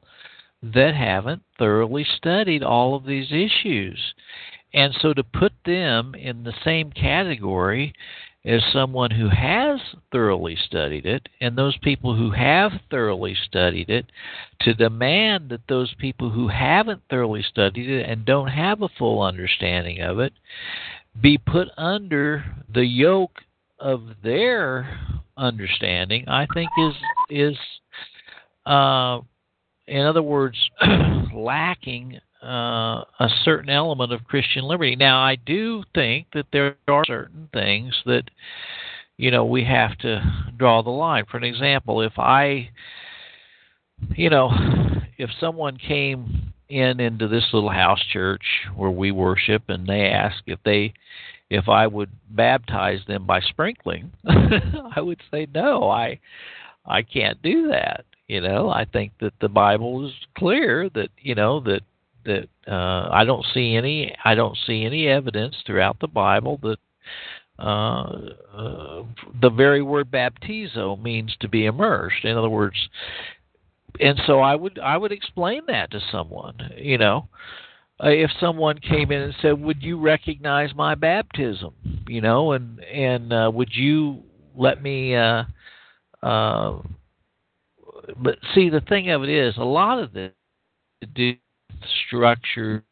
that haven't thoroughly studied all of these issues, and so to put them in the same category as someone who has thoroughly studied it, and those people who have thoroughly studied it, to demand that those people who haven't thoroughly studied it and don't have a full understanding of it be put under the yoke of their understanding, I think is is uh, in other words [CLEARS THROAT] lacking uh, a certain element of Christian liberty. Now, I do think that there are certain things that you know, we have to draw the line. For an example, if I, you know, if someone came in into this little house church where we worship and they ask if they if I would baptize them by sprinkling, [LAUGHS] I would say no. I I can't do that. You know, I think that the Bible is clear that you know that that uh, I don't see any I don't see any evidence throughout the Bible that uh, uh, the very word baptizo means to be immersed. In other words, and so I would I would explain that to someone. You know, uh, if someone came in and said, "Would you recognize my baptism?" You know, and and uh, would you let me? Uh, uh, but see, the thing of it is, a lot of this to do structure.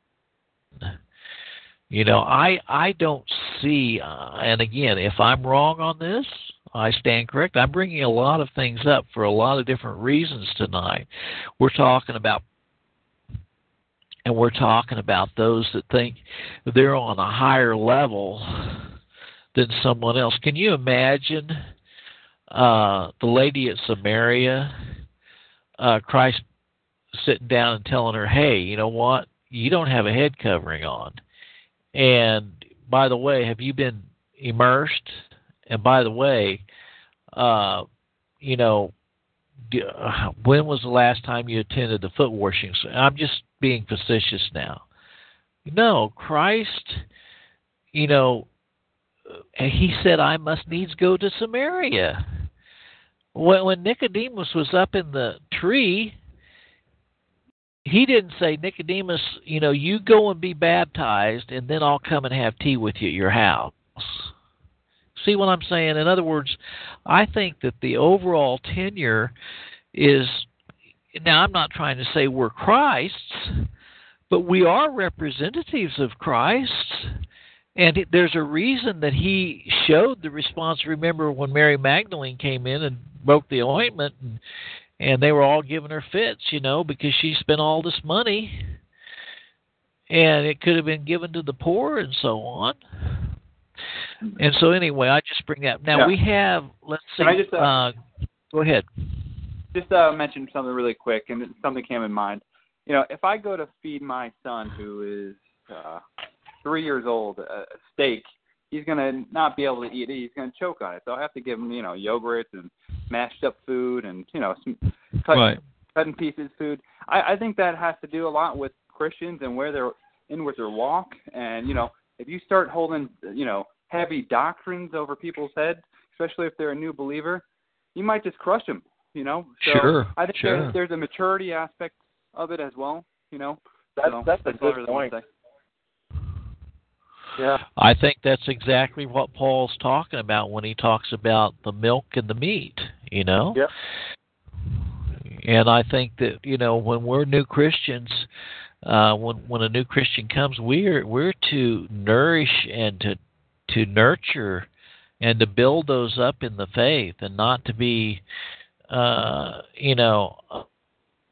You know, I I don't see, uh, and again, if I'm wrong on this, I stand correct. I'm bringing a lot of things up for a lot of different reasons tonight. We're talking about and we're talking about those that think they're on a higher level than someone else. Can you imagine uh, the lady at Samaria, uh, Christ sitting down and telling her, "Hey, you know what? You don't have a head covering on." And by the way, have you been immersed? And by the way, uh, you know, when was the last time you attended the foot washing? I'm just being facetious now. No, Christ, you know, he said, I must needs go to Samaria. When, when Nicodemus was up in the tree, he didn't say, Nicodemus, you know, you go and be baptized, and then I'll come and have tea with you at your house. See what I'm saying? In other words, I think that the overall tenure is now I'm not trying to say we're Christ's, but we are representatives of Christ. And there's a reason that he showed the response. Remember when Mary Magdalene came in and broke the ointment, and, and they were all giving her fits, you know, because she spent all this money, and it could have been given to the poor and so on. And so anyway, I just bring that. Now Yeah. we have. Let's see. Can I just, uh, uh, go ahead. just uh, mention something really quick, and something came in mind. You know, if I go to feed my son, who is uh, three years old, a a steak, he's gonna not be able to eat it. He's gonna choke on it. So I have to give him, you know, yogurts and mashed up food, and you know, some cut, Right. cut in pieces food. I, I think that has to do a lot with Christians and where they're in with their walk. And you know, if you start holding, you know, heavy doctrines over people's heads, especially if they're a new believer, you might just crush them. You know. So Sure, I think sure. there's, there's a maturity aspect of it as well. You know. That's So that's a good point. Yeah. I think that's exactly what Paul's talking about when he talks about the milk and the meat, you know? Yep. And I think that, you know, when we're new Christians, uh when when a new Christian comes, we're we're to nourish and to to nurture and to build those up in the faith and not to be uh you know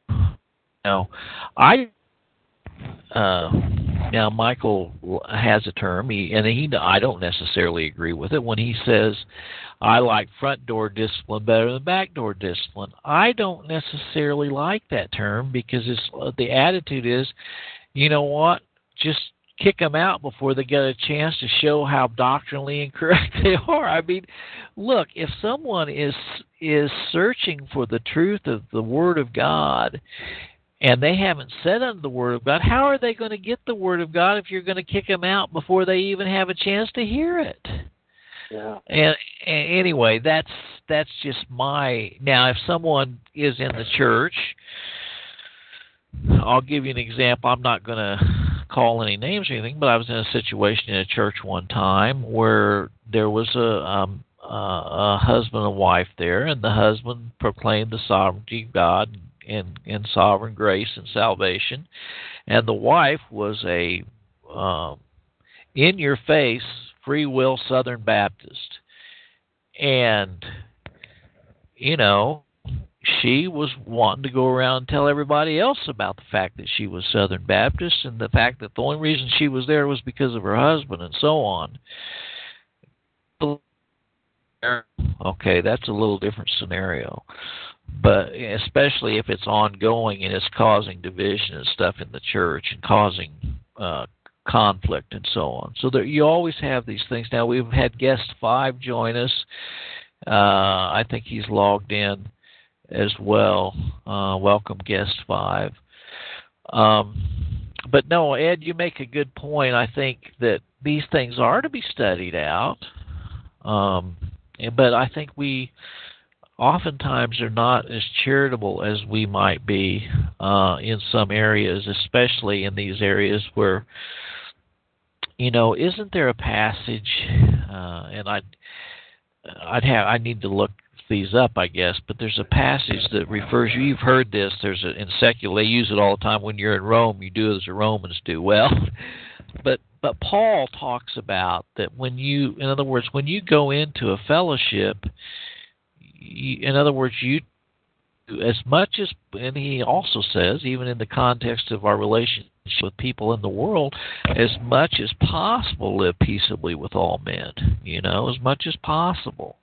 you know I uh now Michael has a term he and he I don't necessarily agree with it when he says I like front door discipline better than back door discipline. I don't necessarily like that term because it's uh, the attitude is you know what just kick them out before they get a chance to show how doctrinally [LAUGHS] incorrect they are. I mean, look, if someone is is searching for the truth of the word of God and they haven't said unto the word of God, how are they going to get the word of God if you're going to kick them out before they even have a chance to hear it? Yeah. And, and anyway, that's that's just my now. If someone is in the church, I'll give you an example. I'm not going to call any names or anything, but I was in a situation in a church one time where there was a um, uh, a husband and wife there, and the husband proclaimed the sovereignty of God and, and sovereign grace and salvation, and the wife was a um, in your face free will Southern Baptist, and you know she was wanting to go around and tell everybody else about the fact that she was Southern Baptist and the fact that the only reason she was there was because of her husband and so on. Okay, that's a little different scenario. But especially if it's ongoing and it's causing division and stuff in the church and causing uh, conflict and so on. So there, you always have these things. Now we've had guest five join us. Uh, I think he's logged in as well. Uh, welcome, guest five. Um, but no, Ed, you make a good point. I think that these things are to be studied out. Um, but I think we oftentimes are not as charitable as we might be uh, in some areas, especially in these areas where, you know, isn't there a passage? Uh, and I, I'd have I need to look these up, I guess. But there's a passage that refers you. You've heard this. There's a, in secular they use it all the time. When you're in Rome, you do as the Romans do. Well, [LAUGHS] but but Paul talks about that when you, in other words, when you go into a fellowship, in other words, you as much as, and he also says, even in the context of our relationship with people in the world, as much as possible, live peaceably with all men. You know, as much as possible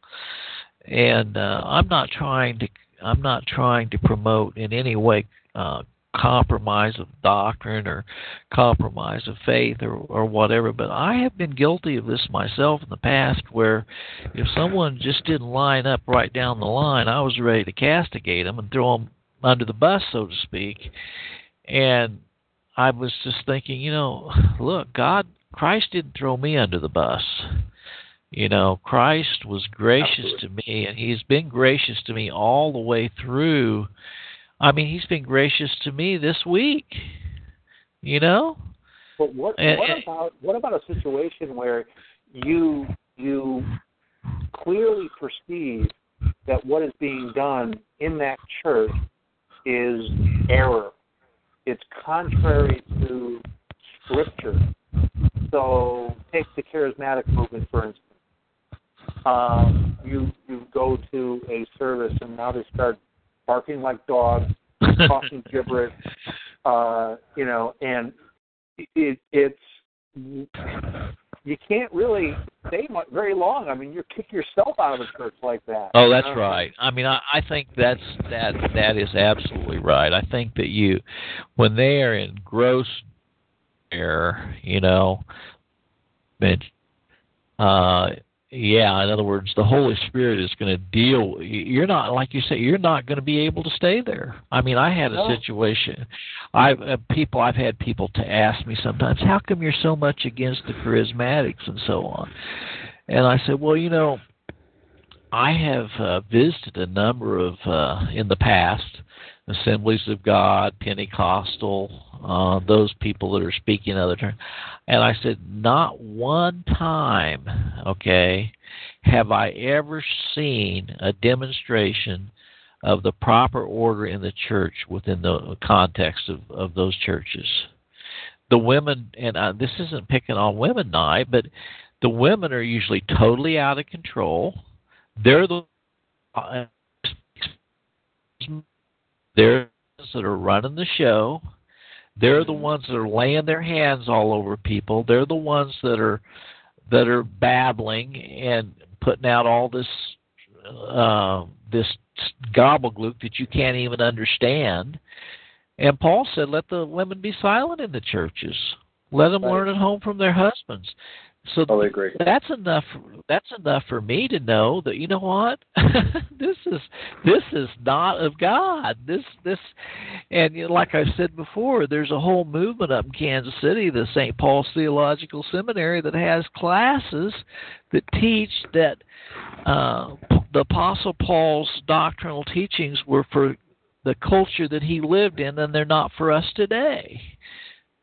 and uh, I'm not trying to I'm not trying to promote in any way uh, compromise of doctrine or compromise of faith or or whatever. But I have been guilty of this myself in the past, where if someone just didn't line up right down the line, I was ready to castigate them and throw them under the bus, so to speak. And I was just thinking, you know, look, God, Christ didn't throw me under the bus. You know, Christ was gracious Absolutely. to me, and He's been gracious to me all the way through. I mean, He's been gracious to me this week. You know. But what and, what about what about a situation where you you clearly perceive that what is being done in that church is error. It's contrary to scripture. So take the charismatic movement for instance um, you you go to a service and now they start barking like dogs, [LAUGHS] talking gibberish, uh, you know, and it, it's you can't really stay much, very long. I mean, you kick yourself out of a church like that. Oh, that's you know? right. I mean, I, I think that's that that is absolutely right. I think that you, when they are in gross error, you know, uh, yeah in other words the holy spirit is going to deal you're not like you say you're not going to be able to stay there i mean i had a no. situation i've uh, people i've had people to ask me sometimes how come you're so much against the charismatics and so on and i said well you know i have uh, visited a number of uh in the past assemblies of god pentecostal uh those people that are speaking other terms and I said, Not one time, okay, have I ever seen a demonstration of the proper order in the church within the context of, of those churches. The women, and this isn't picking on women night, but the women are usually totally out of control. They're the uh, they're the that are running the show. They're the mm-hmm. ones that are laying their hands all over people. They're the ones that are that are babbling and putting out all this uh, this gobbledygook that you can't even understand. And Paul said, "Let the women be silent in the churches. Let them right. learn at home from their husbands." So totally agree. that's enough. That's enough for me to know that you know what [LAUGHS] this is. This is not of God. This this, and you know, like I said before, there's a whole movement up in Kansas City, the St. Paul's Theological Seminary, that has classes that teach that uh, the Apostle Paul's doctrinal teachings were for the culture that he lived in, and they're not for us today.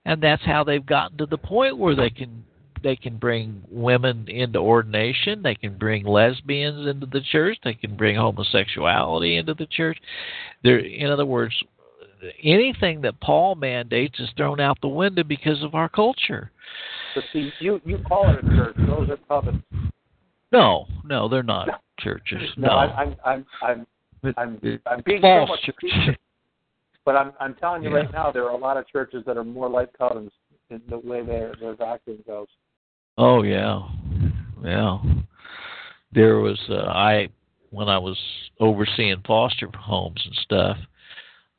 And that's how they've gotten to the point where they can they can bring women into ordination. They can bring lesbians into the church. They can bring homosexuality into the church. There, in other words, anything that Paul mandates is thrown out the window because of our culture. But see, you you call it a church; those are puppets. No, no, they're not no. churches. No, no. I'm I'm I'm I'm I'm being false so much church. [LAUGHS] But I'm I'm telling you yeah. right now, there are a lot of churches that are more like covens in the way their their doctrine goes. Oh yeah, yeah. There was uh, I when I was overseeing foster homes and stuff,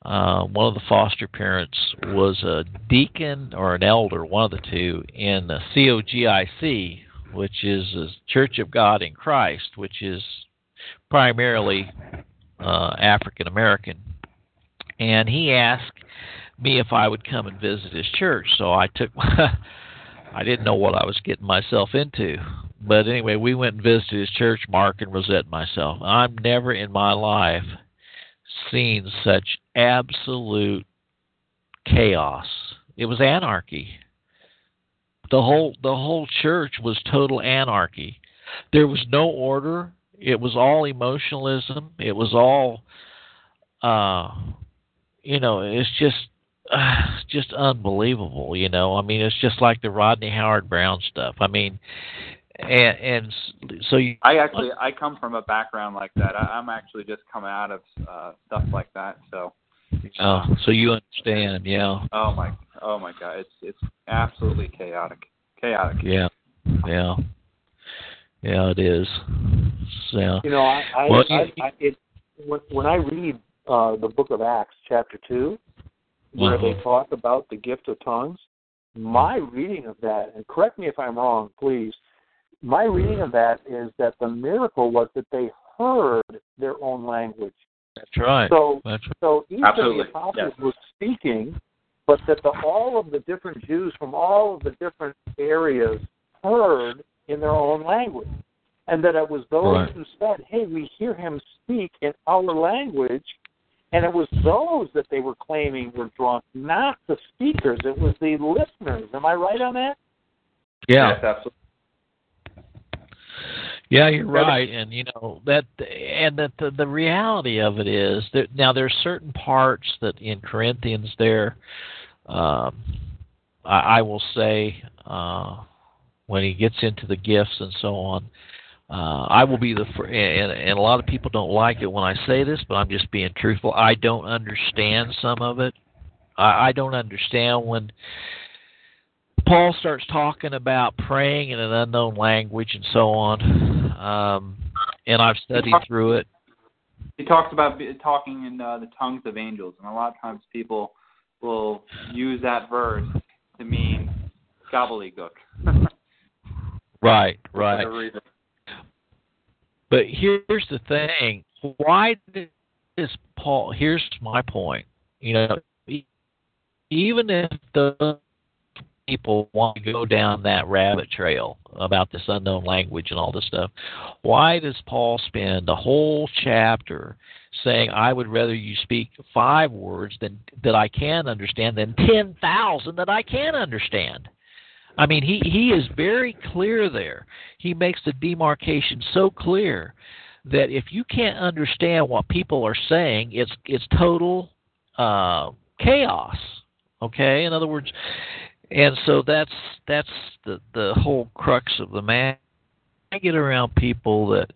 uh, one of the foster parents was a deacon or an elder, one of the two, in the COGIC, which is the Church of God in Christ, which is primarily uh, African American. And he asked me if I would come and visit his church. So I took [LAUGHS] my, I didn't know what I was getting myself into. But anyway, we went and visited his church, Mark and Rosette and myself. I'm never in my life seen such absolute chaos. It was anarchy. The whole the whole church was total anarchy. There was no order. It was all emotionalism. It was all uh you know, it's just uh, [SIGHS] just unbelievable, you know. I mean, it's just like the Rodney Howard-Browne stuff. I mean, and and so you, I actually I come from a background like that. I, I'm actually just coming out of uh, stuff like that. So. Oh, so you understand, yeah. Oh my, oh my God, it's it's absolutely chaotic, chaotic. Yeah, yeah, yeah, it is. Yeah. You know, I, I, well, I, I it when when I read uh, the Book of Acts, chapter two, where uh-huh. they talk about the gift of tongues, my reading of that, and correct me if I'm wrong, please, my reading of that is that the miracle was that they heard their own language. That's right. So, That's right. so each Absolutely, of the apostles yes. was speaking, but that the, all of the different Jews from all of the different areas heard in their own language. And that it was those Right. who said, hey, we hear him speak in our language. And it was those that they were claiming were drunk, not the speakers. It was the listeners. Am I right on that? Yeah. Yes, absolutely. Yeah, you're right, and you know that, and that the, the reality of it is that now there's certain parts that in Corinthians there, um, I, I will say uh, when he gets into the gifts and so on, uh, I will be the fir- and, and a lot of people don't like it when I say this, but I'm just being truthful. I don't understand some of it. I, I don't understand when Paul starts talking about praying in an unknown language and so on. Um, and I've studied through it. He talks about talking in uh, the tongues of angels, and a lot of times people will use that verse to mean gobbledygook. [LAUGHS] Right, right. But here's the thing: why does Paul? Here's my point. You know, even if the people want to go down that rabbit trail about this unknown language and all this stuff, why does Paul spend a whole chapter saying, "I would rather you speak five words than that I can understand than ten thousand that I can understand"? I mean, he he is very clear there. He makes the demarcation so clear that if you can't understand what people are saying, it's it's total uh, chaos. Okay, in other words, and so that's that's the the whole crux of the matter. I get around people that,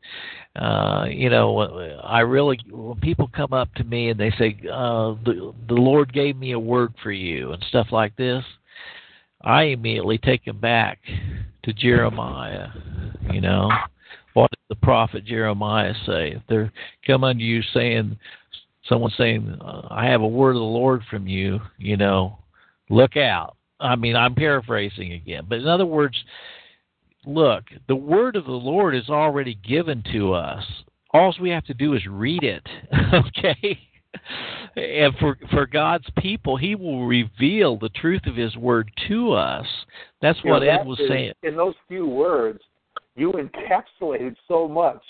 uh, you know, I really when people come up to me and they say, uh, "the the Lord gave me a word for you" and stuff like this. I immediately take them back to Jeremiah. You know, what did the prophet Jeremiah say? If they're come unto you saying, someone saying, "I have a word of the Lord from you," you know, look out. I mean, I'm paraphrasing again, but in other words, look, the word of the Lord is already given to us. All we have to do is read it. [LAUGHS] okay and for for God's people, He will reveal the truth of His word to us. That's You know, what Ed that was is- saying. In those few words, you encapsulated so much.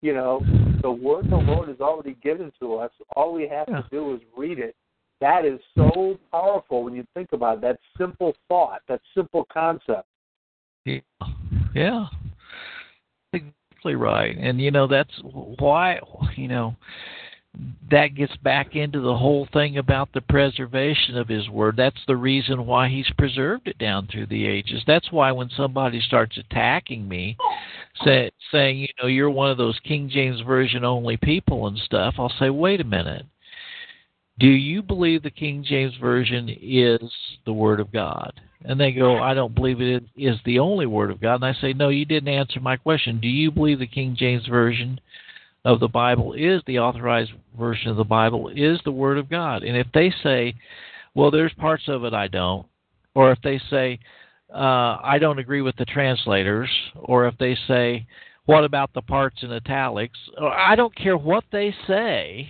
You know, the word the Lord is already given to us. All we have Yeah. to do is read it. That is so powerful when you think about it. That simple thought, that simple concept. Yeah, yeah, exactly right. And you know that's why you know that gets back into the whole thing about the preservation of his word. That's the reason why he's preserved it down through the ages. That's why when somebody starts attacking me, say, saying, you know, you're one of those King James Version only people and stuff, I'll say, wait a minute. Do you believe the King James Version is the Word of God? And they go, I don't believe it is the only Word of God. And I say, no, you didn't answer my question. Do you believe the King James Version of the Bible is the authorized version of the Bible is the Word of God. And if they say, well, there's parts of it I don't, or if they say, uh, I don't agree with the translators, or if they say, what about the parts in italics? I don't care what they say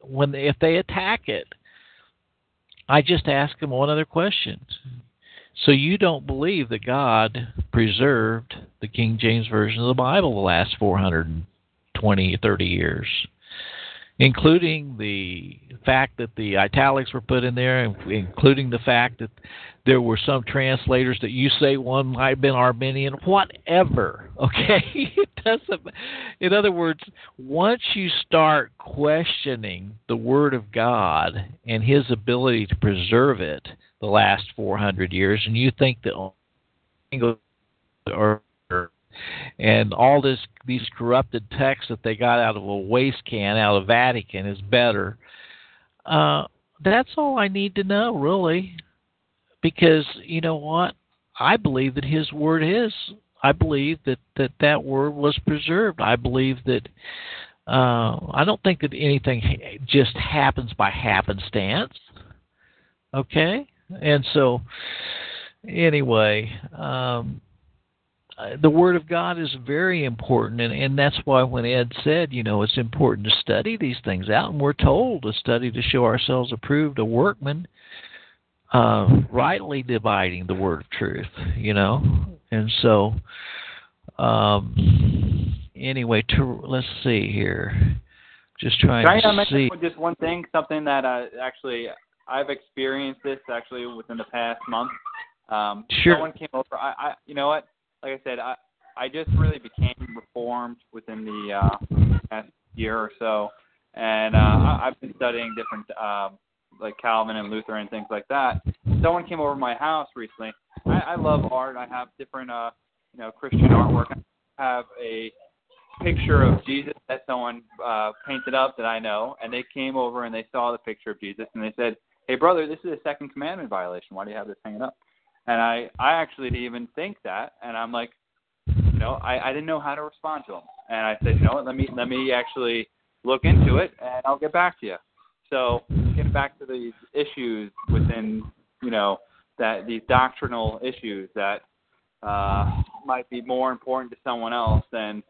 when if they attack it. I just ask them one other question. So you don't believe that God preserved the King James version of the Bible the last 420, 30 years? including the fact that the italics were put in there, including the fact that there were some translators that you say one might have been Arminian, whatever. [LAUGHS] Okay, it doesn't. In other words, once you start questioning the Word of God and His ability to preserve it the last 400 years, and you think that or and all this these corrupted texts that they got out of a waste can out of Vatican is better. Uh, that's all I need to know, really, because you know what? I believe that His word is. I believe that that that word was preserved. I believe that. Uh, I don't think that anything just happens by happenstance. Okay, and so anyway, um, the Word of God is very important, and, and that's why when Ed said, you know, it's important to study these things out, and we're told to study to show ourselves approved, a workman, uh, rightly dividing the word of truth, you know, and so, um, anyway, to, let's see here, just trying Can to I see. just one thing, something that uh, actually I've experienced this actually within the past month. Um, Sure. Someone came over. I, I, you know what? Like I said, I I just really became reformed within the uh, past year or so, and uh, I, I've been studying different um, like Calvin and Luther and things like that. Someone came over to my house recently. I, I love art. I have different uh, you know Christian artwork. I have a picture of Jesus that someone uh, painted up that I know, and they came over and they saw the picture of Jesus and they said, "Hey, brother, this is a second commandment violation. Why do you have this hanging up?" And I I actually didn't even think that, and I'm like, you know, I I didn't know how to respond to him. and I said, you know what, let me let me actually look into it, and I'll get back to you. So getting back to these issues within, you know, that these doctrinal issues that uh, might be more important to someone else than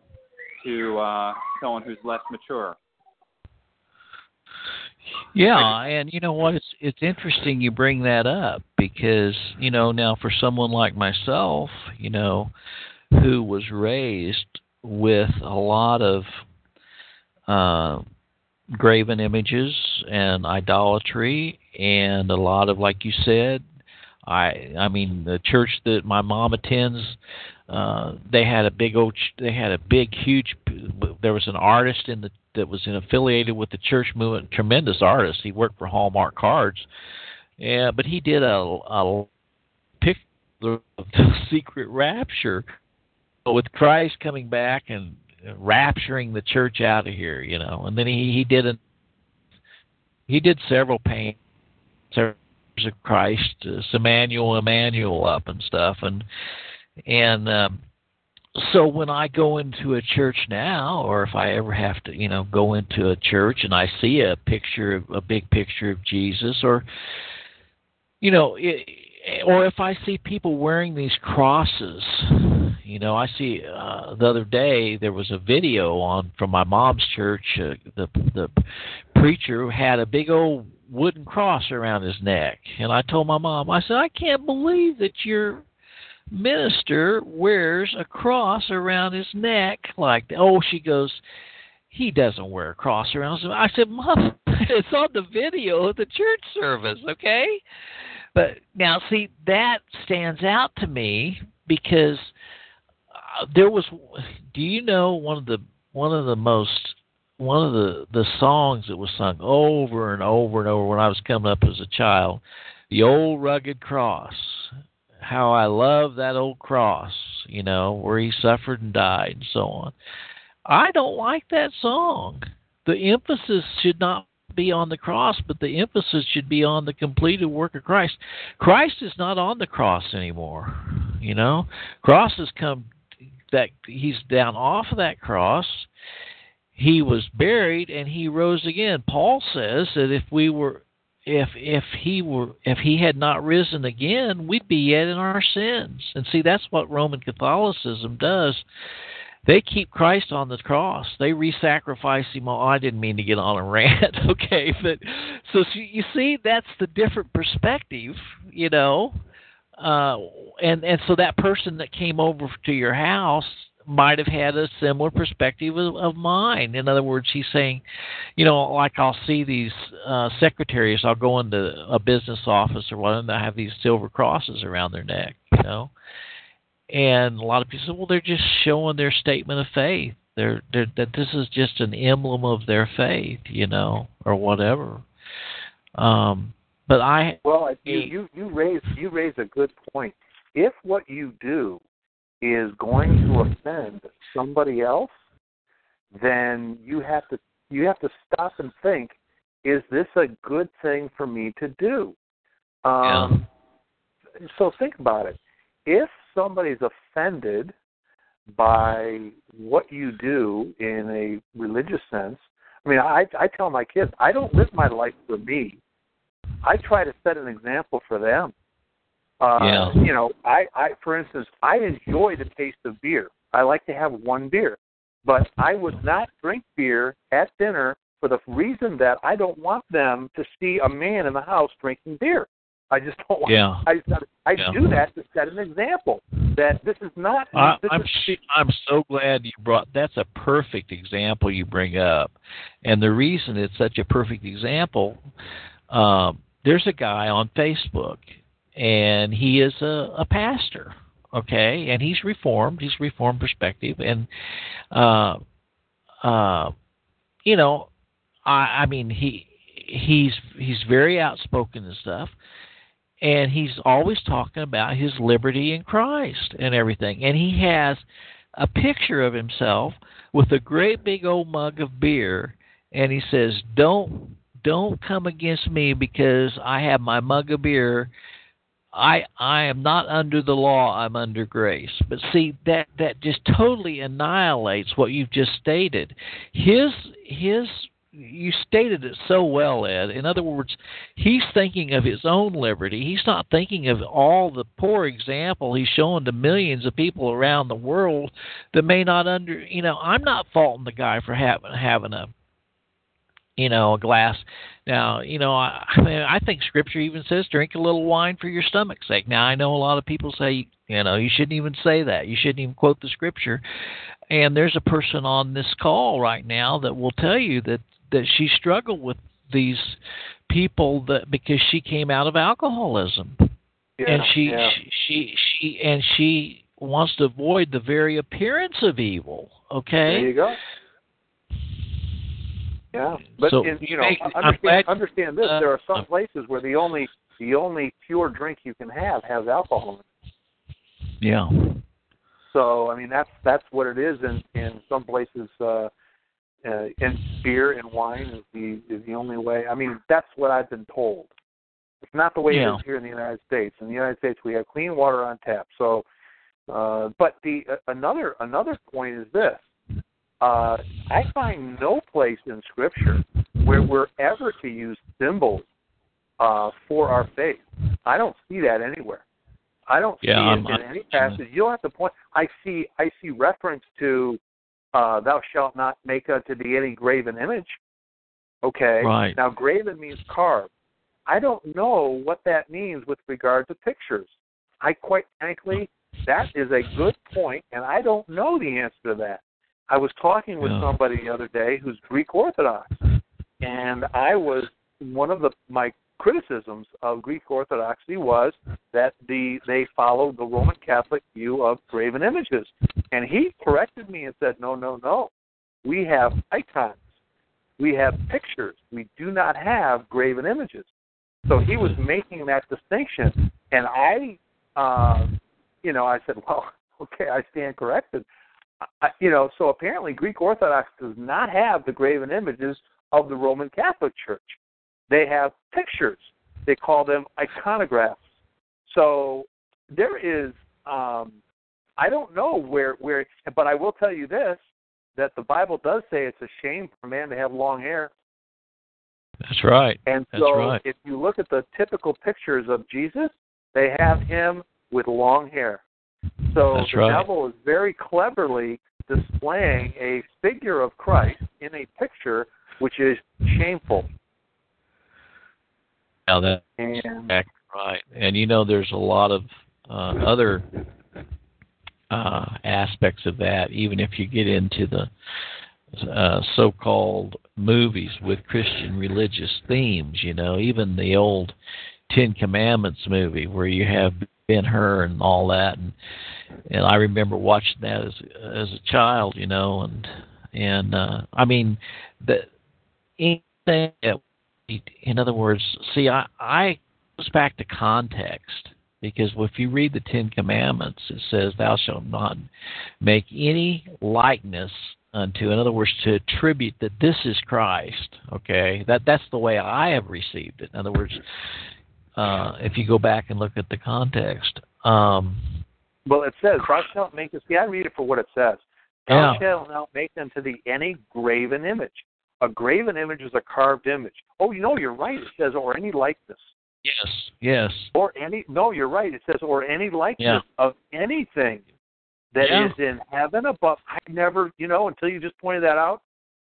to uh, someone who's less mature. Yeah, and you know what? It's it's interesting you bring that up because you know now for someone like myself, you know, who was raised with a lot of uh, graven images and idolatry, and a lot of like you said, I I mean the church that my mom attends. Uh, they had a big old, they had a big, huge. There was an artist in the that was affiliated with the church movement. Tremendous artist. He worked for Hallmark Cards, yeah. But he did a a picture of the [LAUGHS] secret rapture with Christ coming back and rapturing the church out of here, you know. And then he he did a he did several paintings of Christ, uh, Emmanuel, Emmanuel up and stuff, and and um, so when I go into a church now, or if I ever have to, you know, go into a church and I see a picture, a big picture of Jesus, or you know, it, or if I see people wearing these crosses, you know, I see uh, the other day there was a video on from my mom's church. Uh, the the preacher had a big old wooden cross around his neck, and I told my mom, I said, I can't believe that you're minister wears a cross around his neck like that. Oh, she goes, he doesn't wear a cross around I said, Mom, [LAUGHS] it's on the video of the church service, okay? But now, see, that stands out to me because uh, there was. Do you know one of the one of the most one of the the songs that was sung over and over and over when I was coming up as a child, the old rugged cross how I love that old cross, you know, where he suffered and died and so on. I don't like that song. The emphasis should not be on the cross, but the emphasis should be on the completed work of Christ. Christ is not on the cross anymore. You know, cross has come that he's down off of that cross. he was buried and he rose again. Paul says that if we were if if he were if he had not risen again, we'd be yet in our sins. And see that's what Roman Catholicism does. They keep Christ on the cross. They re-sacrifice him. Oh, I didn't mean to get on a [LAUGHS] rant, okay, but so you see that's the different perspective, you know. Uh, and and so that person that came over to your house might have had a similar perspective of, of mine. In other words, he's saying, you know, like I'll see these uh, secretaries. I'll go into a business office or whatever, and they have these silver crosses around their neck, you know. And a lot of people say, well, they're just showing their statement of faith. They're, they're that this is just an emblem of their faith, you know, or whatever. Um, but I well, you you you raise you raise a good point. If what you do is going to offend somebody else, then you have to you have to stop and think: Is this a good thing for me to do? Um, yeah. So think about it. If somebody's offended by what you do in a religious sense, I mean, I I tell my kids I don't live my life for me. I try to set an example for them. Uh, yeah. You know, I, I, for instance, I enjoy the taste of beer. I like to have one beer, but I would not drink beer at dinner for the reason that I don't want them to see a man in the house drinking beer. I just [LAUGHS] don't want. Yeah. I I yeah. do that to set an example that this is not. I, is, I'm so glad you brought. That's a perfect example you bring up, and the reason it's such a perfect example. Um, there's a guy on Facebook and he is a, a pastor okay? And he's reformed he's reformed perspective and uh uh you know i i mean he he's he's very outspoken and stuff and he's always talking about his liberty in Christ and everything and he has a picture of himself with a great big old mug of beer and he says don't don't come against me because I have my mug of beer I I am not under the law, I'm under grace. But see that that just totally annihilates what you've just stated. His his you stated it so well, Ed. In other words, he's thinking of his own liberty. He's not thinking of all the poor example he's showing to millions of people around the world that may not under. You know, I'm not faulting the guy for having having a you know, a glass. Now, you know, I, [LAUGHS] I mean, I think Scripture even says drink a little wine for your stomach's sake. Now, I know a lot of people say, you know, you shouldn't even say that. You shouldn't even quote the Scripture. And there's a person on this call right now that will tell you that that she struggled with these people that because she came out of alcoholism, yeah, and she, yeah. she she she and she wants to avoid the very appearance of evil. Okay. There you go. Yeah, but So, in, you know, make- understand, glad- understand this: uh, there are some uh, places where the only the only pure drink you can have has alcohol. in it. Yeah. So I mean, that's that's what it is in in some places. Uh, uh, and beer and wine is the is the only way. I mean, that's what I've been told. It's not the way Yeah. it is here in the United States. In the United States, we have clean water on tap. So, uh, but the uh, another another point is this: uh, I find no place in Scripture where we're ever to use symbols uh, for our faith. I don't see that anywhere. I don't Yeah, see I'm- it in I'm- any passage. You don't have to point. I see. I see reference to, uh, "Thou shalt not make unto thee any graven image." Okay. Right. Now, graven means carved. I don't know what that means with regard to pictures. I quite frankly, that is a good point, and I don't know the answer to that. I was talking with Yeah. somebody the other day who's Greek Orthodox, and I was one of the my criticisms of Greek Orthodoxy was that the they followed the Roman Catholic view of graven images, and he corrected me and said, "No, no, no, we have icons, we have pictures, we do not have graven images." So he was making that distinction, and I, uh, you know, I said, [LAUGHS] "Well, okay, I stand corrected." I, you know, so apparently Greek Orthodox does not have the graven images of the Roman Catholic Church. They have pictures. They call them iconographs. So there is, um, I don't know where where, but I will tell you this: that the Bible does say it's a shame for a man to have long hair. That's right. And That's so right. if you look at the typical pictures of Jesus, they have him with long hair. So That's the right. devil is very cleverly displaying a figure of Christ in a picture which is shameful. Now that And right. And you know, there's a lot of uh, other uh, aspects of that, even if you get into the uh, so-called movies with Christian religious themes. You know, even the old Ten Commandments movie where you have Ben Hur and all that, and and I remember watching that as as a child. You know, and and uh, I mean the anything that in other words, see, I, I goes back to context because if you read the Ten Commandments, it says, "Thou shalt not make any likeness unto." In other words, to attribute that this is Christ. Okay, that that's the way I have received it. In other words, uh, if you go back and look at the context, um, well, it says, "Thou shalt make this." See, I read it for what it says. Thou Yeah. shalt not make unto thee any graven image. A graven image is a carved image. Oh, you know, you're right. It says, "or any likeness." yes, yes, or any no you're right it says or any likeness Yeah. of anything that is Yeah. in heaven above i never you know until you just pointed that out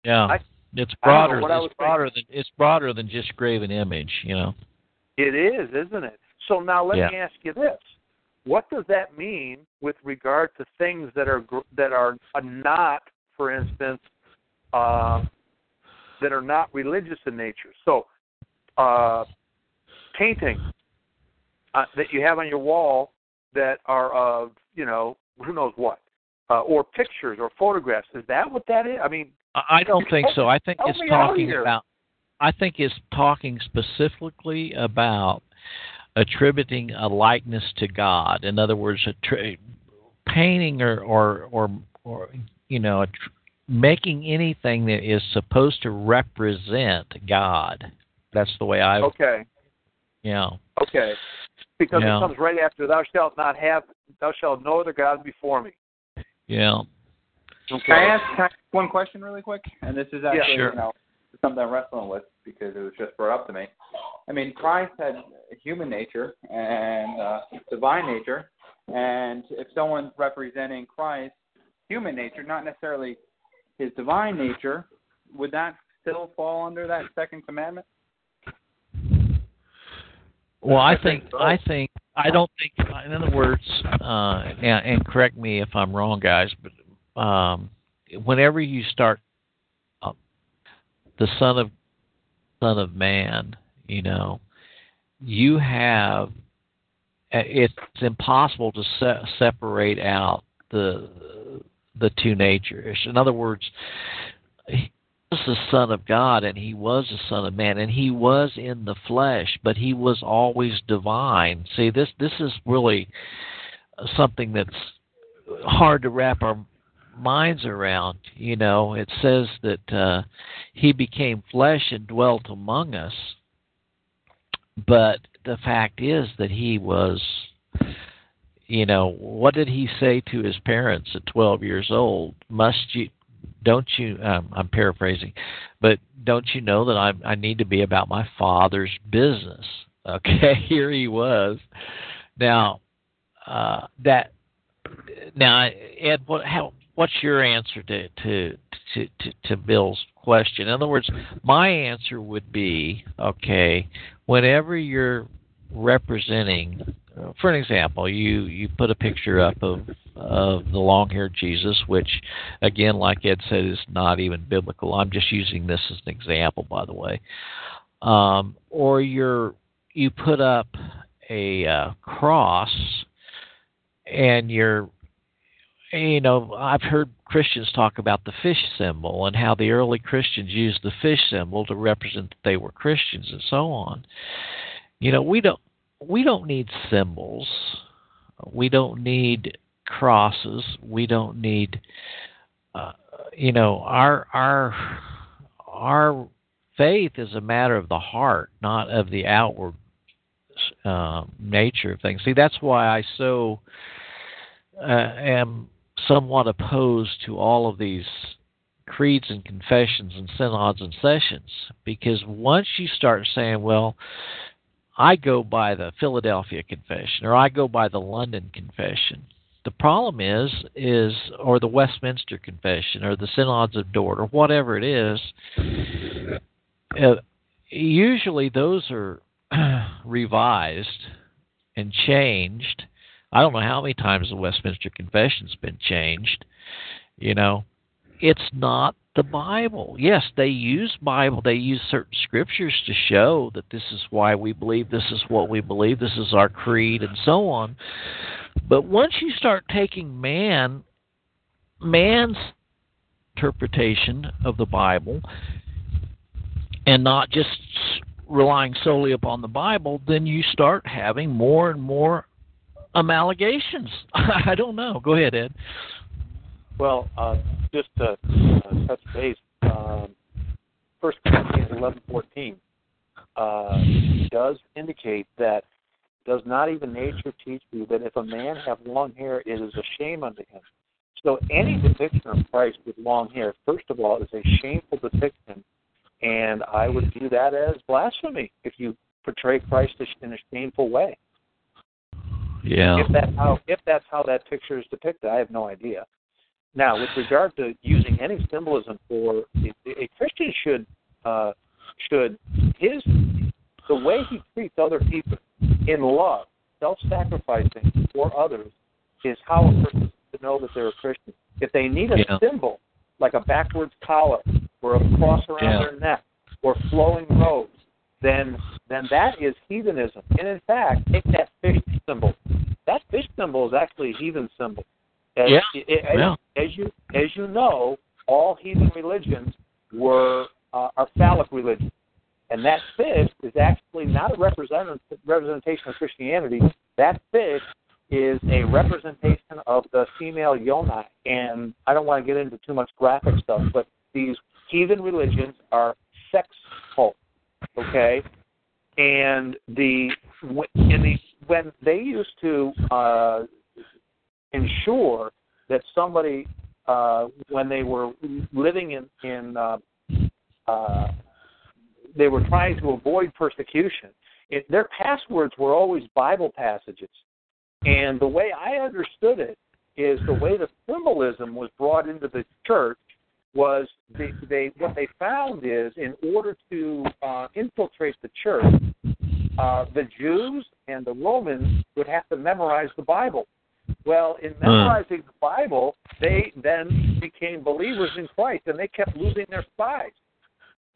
yeah. I- it's I don't know broader. what I was It's broader than it's broader than just graven image. You know. It is isn't it so now let Yeah. me ask you this what does that mean with regard to things that are that are not for instance uh, that are not religious in nature so uh, paintings uh, that you have on your wall that are of you know who knows what uh, or pictures or photographs is that what that is i mean I don't think so. I think it's talking about. I think it's talking specifically about attributing a likeness to God. In other words, attri- painting or or or, or you know, attr- making anything that is supposed to represent God. That's the way I. okay Yeah. okay because Yeah. it comes right after thou shalt not have thou shalt no other god before me Yeah. Okay. I ask can I ask one question really quick? And this is actually, sure. you know, something I'm wrestling with because it was just brought up to me. I mean, Christ had human nature and uh, divine nature, and if someone's representing Christ's human nature, not necessarily his divine nature, would that still fall under that second commandment? Well, I I think think. I think I don't think. In other words, uh, and, and correct me if I'm wrong, guys, but um, whenever you start the Son of Son of Man, you know, you have it's impossible to se- separate out the the two natures. In other words, he was the Son of God and he was the Son of Man and he was in the flesh, but he was always divine. See, this this is really something that's hard to wrap our minds around. You know, it says that uh, he became flesh and dwelt among us, but the fact is that he was you know what did he say to his parents at 12 years old? Must you don't you um, i'm paraphrasing but don't you know that i i need to be about my father's business? [LAUGHS] Okay here he was. Now uh that now ed what how what's your answer to to to to, to bill's question? In other words my answer would be okay whenever you're representing uh, for an example you you put a picture up of of the long haired jesus which again like ed said is not even biblical. I'm just using this as an example by the way. Um, or you're you put up a uh, cross and you're you know i've heard christians talk about the fish symbol and how the early christians used the fish symbol to represent that they were christians and so on. You know we don't we don't need symbols. We don't need crosses. We don't need uh, you know our our our faith is a matter of the heart not of the outward uh, nature of things. See that's why i so uh, am somewhat opposed to all of these creeds and confessions and synods and sessions because once you start saying, well, I go by the Philadelphia Confession or I go by the London Confession. The problem is, is or the Westminster Confession or the Synods of Dort or whatever it is. Uh, usually, those are [CLEARS THROAT] revised and changed. I don't know how many times the Westminster Confession's been changed. You know, it's not the Bible. Yes, they use Bible. They use certain scriptures to show that this is why we believe, this is what we believe, this is our creed, and so on. But once you start taking man, man's interpretation of the Bible, and not just relying solely upon the Bible, then you start having more and more amalgamations. [LAUGHS] I don't know. Go ahead, Ed. Well, uh, just to uh, touch base, um, First Corinthians eleven fourteen uh, does indicate that does not even nature teach you that if a man have long hair, it is a shame unto him. So any depiction of Christ with long hair, first of all, is a shameful depiction, and I would view that as blasphemy if you portray Christ in a shameful way. Yeah. If that's how if that's how that picture is depicted, I have no idea. Now, with regard to using any symbolism for a, Christian should uh, should his the way he treats other people in love, self-sacrificing for others, is how a person to know that they're a Christian. If they need a yeah. symbol like a backwards collar or a cross around yeah. their neck or flowing robes, then then that is heathenism. And in fact, take that fish symbol. That fish symbol is actually a heathen symbol. As, Yeah. as, Yeah. as you as you know, all heathen religions were uh, are phallic religions, and that fish is actually not a represent, representation of Christianity. That fish is a representation of the female yoni, and I don't want to get into too much graphic stuff, but these heathen religions are sex okay? And the in the when they used to uh, ensure that somebody uh, when they were living in in uh, uh, they were trying to avoid persecution. It, their passwords were always Bible passages, and the way I understood it is the way the symbolism was brought into the church was they, they what they found is in order to uh, infiltrate the church, uh, the Jews and the Romans would have to memorize the Bible. Well, in memorizing the Bible, they then became believers in Christ, and they kept losing their spies.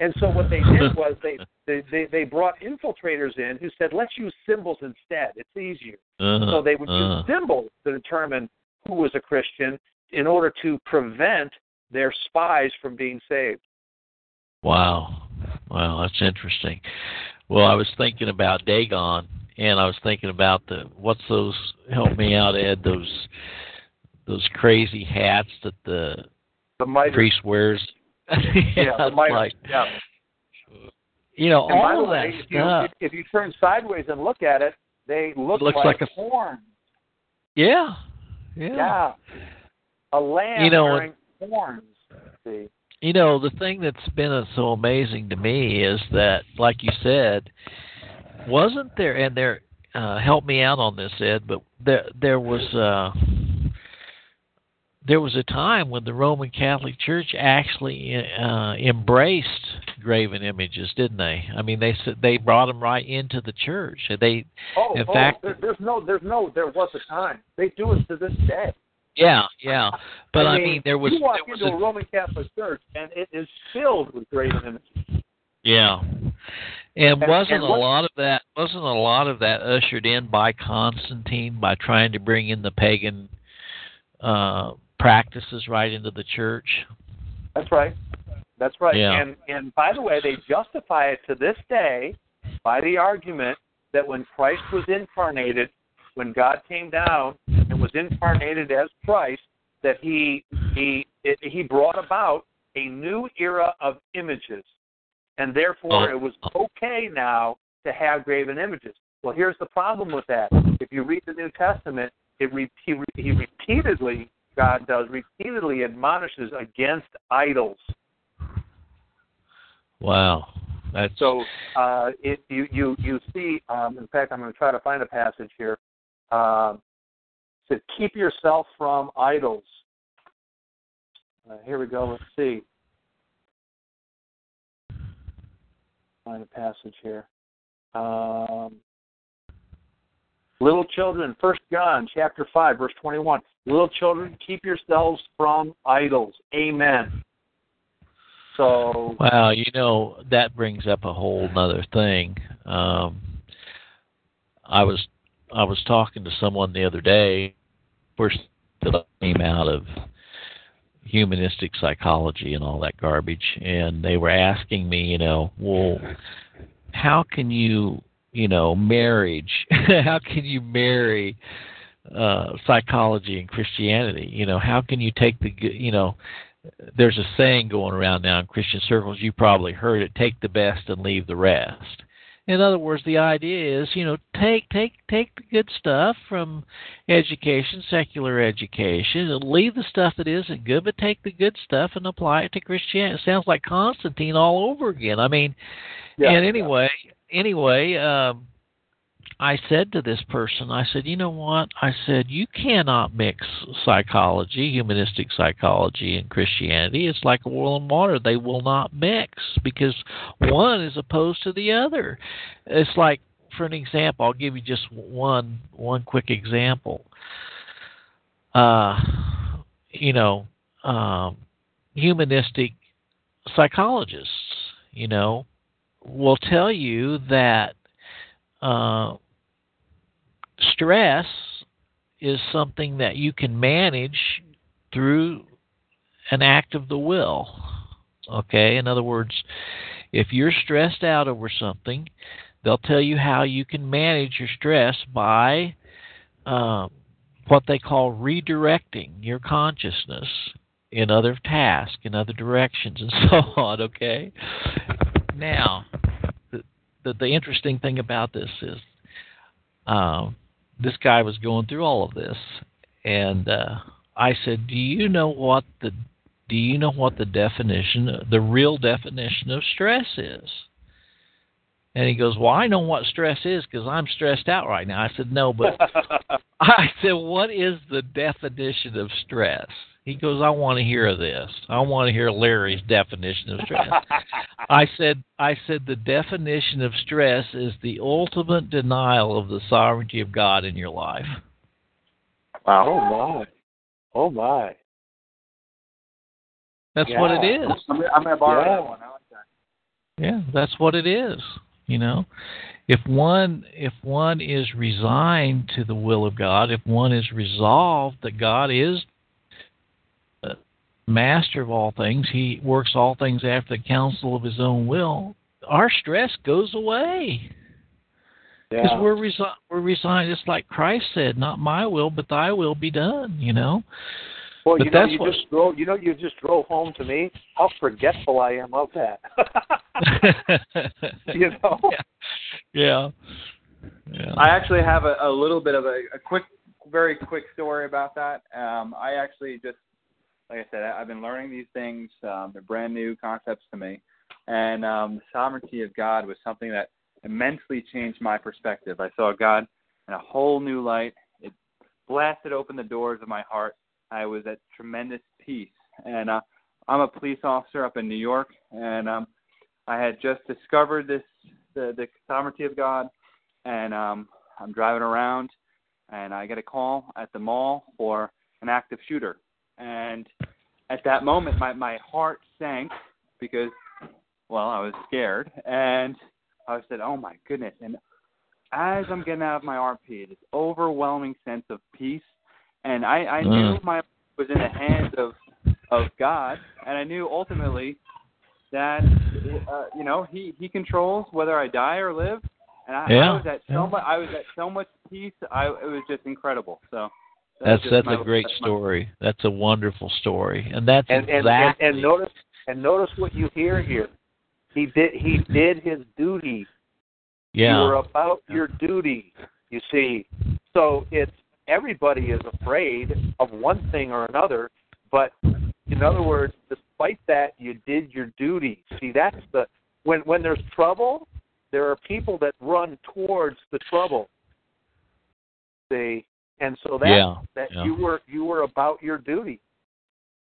And so what they did [LAUGHS] was they they they, they brought infiltrators in who said, "Let's use symbols instead. It's easier." Uh, So they would use symbols to determine who was a Christian in order to prevent their spies from being saved. Wow. Wow, that's interesting. Well, I was thinking about Dagon and I was thinking about the what's those help me out, Ed, those those crazy hats that the The mitre. priest wears. [LAUGHS] yeah, the mitre. like yeah. you know, And all of way, that if you, stuff. if, if you turn sideways and look at it, they look It looks like, like a- horn. Yeah. Yeah. Yeah. A lamb You know, wearing horns. See. You know, the thing that's been so amazing to me is that, like you said, wasn't there, and there, uh, help me out on this, Ed, but there, there was, uh, there was a time when the Roman Catholic Church actually uh, embraced graven images, didn't they? I mean, they said they brought them right into the church. They, Oh, In oh, fact- there, there's no, there's no, there was a time. They do it to this day. Yeah, yeah. But I, I mean, there was, you walk there was into a, a Roman Catholic church and it is filled with graven images. Yeah. And wasn't and a what- lot of that wasn't a lot of that ushered in by Constantine by trying to bring in the pagan uh practices right into the church? That's right. That's right. Yeah. And and by the way, they justify it to this day by the argument that when Christ was incarnated, when God came down was incarnated as Christ, that he he it, he brought about a new era of images, and therefore Oh. it was okay now to have graven images. Well, here's the problem with that. If you read the New Testament, it re- he, re- he repeatedly God does repeatedly admonishes against idols. Wow. That's So uh, it, you you you see. Um, in fact, I'm going to try to find a passage here. Um, to keep yourself from idols. Uh, here we go. Let's see. Find a passage here. Um, little children, First John chapter five, verse twenty-one. Little children, keep yourselves from idols. Amen. So Wow, you know that brings up a whole other thing. Um, I was I was talking to someone the other day. First, that came out of humanistic psychology and all that garbage, and they were asking me, you know, well, how can you, you know, marriage? [LAUGHS] how can you marry uh psychology and Christianity? You know, how can you take the, you know, there's a saying going around now in Christian circles. You probably heard it: "Take the best and leave the rest." In other words, the idea is, you know, take take take the good stuff from education, secular education, and leave the stuff that isn't good, but take the good stuff and apply it to Christianity. It sounds like Constantine all over again. I mean, Yeah, and anyway, anyway, um, I said to this person, I said, you know what? I said, you cannot mix psychology, humanistic psychology, and Christianity. It's like oil and water. They will not mix because one is opposed to the other. It's like, for an example, I'll give you just one one quick example. Uh, you know, um, humanistic psychologists, you know, will tell you that uh, stress is something that you can manage through an act of the will. Okay, in other words, if you're stressed out over something, they'll tell you how you can manage your stress by um, what they call redirecting your consciousness in other tasks, in other directions, and [LAUGHS] so on. Okay. Now, the the, the interesting thing about this is, um, this guy was going through all of this, and uh, I said, "Do you know what the do you know what the definition, the real definition of stress is?" And he goes, "Well, I know what stress is because I'm stressed out right now." I said, "No, but [LAUGHS] I said, what is the definition of stress?" He goes, "I want to hear this. I want to hear Larry's definition of stress." [LAUGHS] I said, "I said the definition of stress is the ultimate denial of the sovereignty of God in your life." Wow. Oh my. Oh my. That's what it Yeah. is. I'm, I'm going to borrow Yeah. that one. I like that. Yeah, that's what it is. You know, if one if one is resigned to the will of God, if one is resolved that God is master of all things, He works all things after the counsel of His own will. Our stress goes away because Yeah. we're resi- we're resigned. It's like Christ said, "Not my will, but Thy will be done." You know. Well, But you know, that's you what- just drove. You know, you just drove home to me. How forgetful I am of that. [LAUGHS] you know. [LAUGHS] yeah. Yeah. I actually have a, a little bit of a, a quick, very quick story about that. Um, I actually just, like I said, I, I've been learning these things. Um, they're brand new concepts to me, and um, the sovereignty of God was something that immensely changed my perspective. I saw God in a whole new light. It blasted open the doors of my heart. I was at tremendous peace, and uh, I'm a police officer up in New York, and um, I had just discovered this the, the sovereignty of God and um I'm driving around and I get a call at the mall for an active shooter. And at that moment my my heart sank because well, I was scared and I said, "Oh my goodness." And as I'm getting out of my RP, this overwhelming sense of peace and I I knew Mm. my was in the hands of of God and I knew ultimately that uh, you know, he he controls whether I die or live and I, Yeah, I was at so yeah. much. I was at so much peace. I it was just incredible. So That's just that's my- a great that's my- story. That's a wonderful story, and that's And and, and and notice and notice what you hear here. He did he did his duty. yeah. You're about your duty. You see, so it's everybody is afraid of one thing or another, but in other words, despite that, you did your duty. See, that's the when when there's trouble, there are people that run towards the trouble. See, and so that Yeah, that yeah. you were you were about your duty.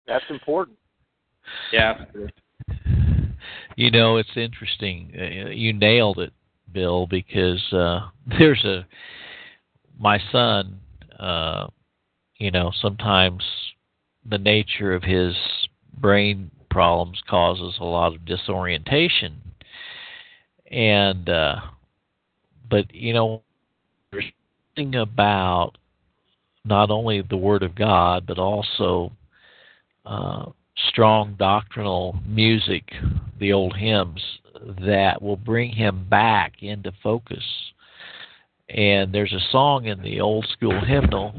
That's important. Yeah. You know, it's interesting. Uh, You nailed it, Bill, because uh, [LAUGHS] there's a my son. Uh, you know, sometimes the nature of his brain problems causes a lot of disorientation, and uh, but you know, there's something about not only the Word of God, but also uh, strong doctrinal music, the old hymns, that will bring him back into focus. And there's a song in the old school hymnal,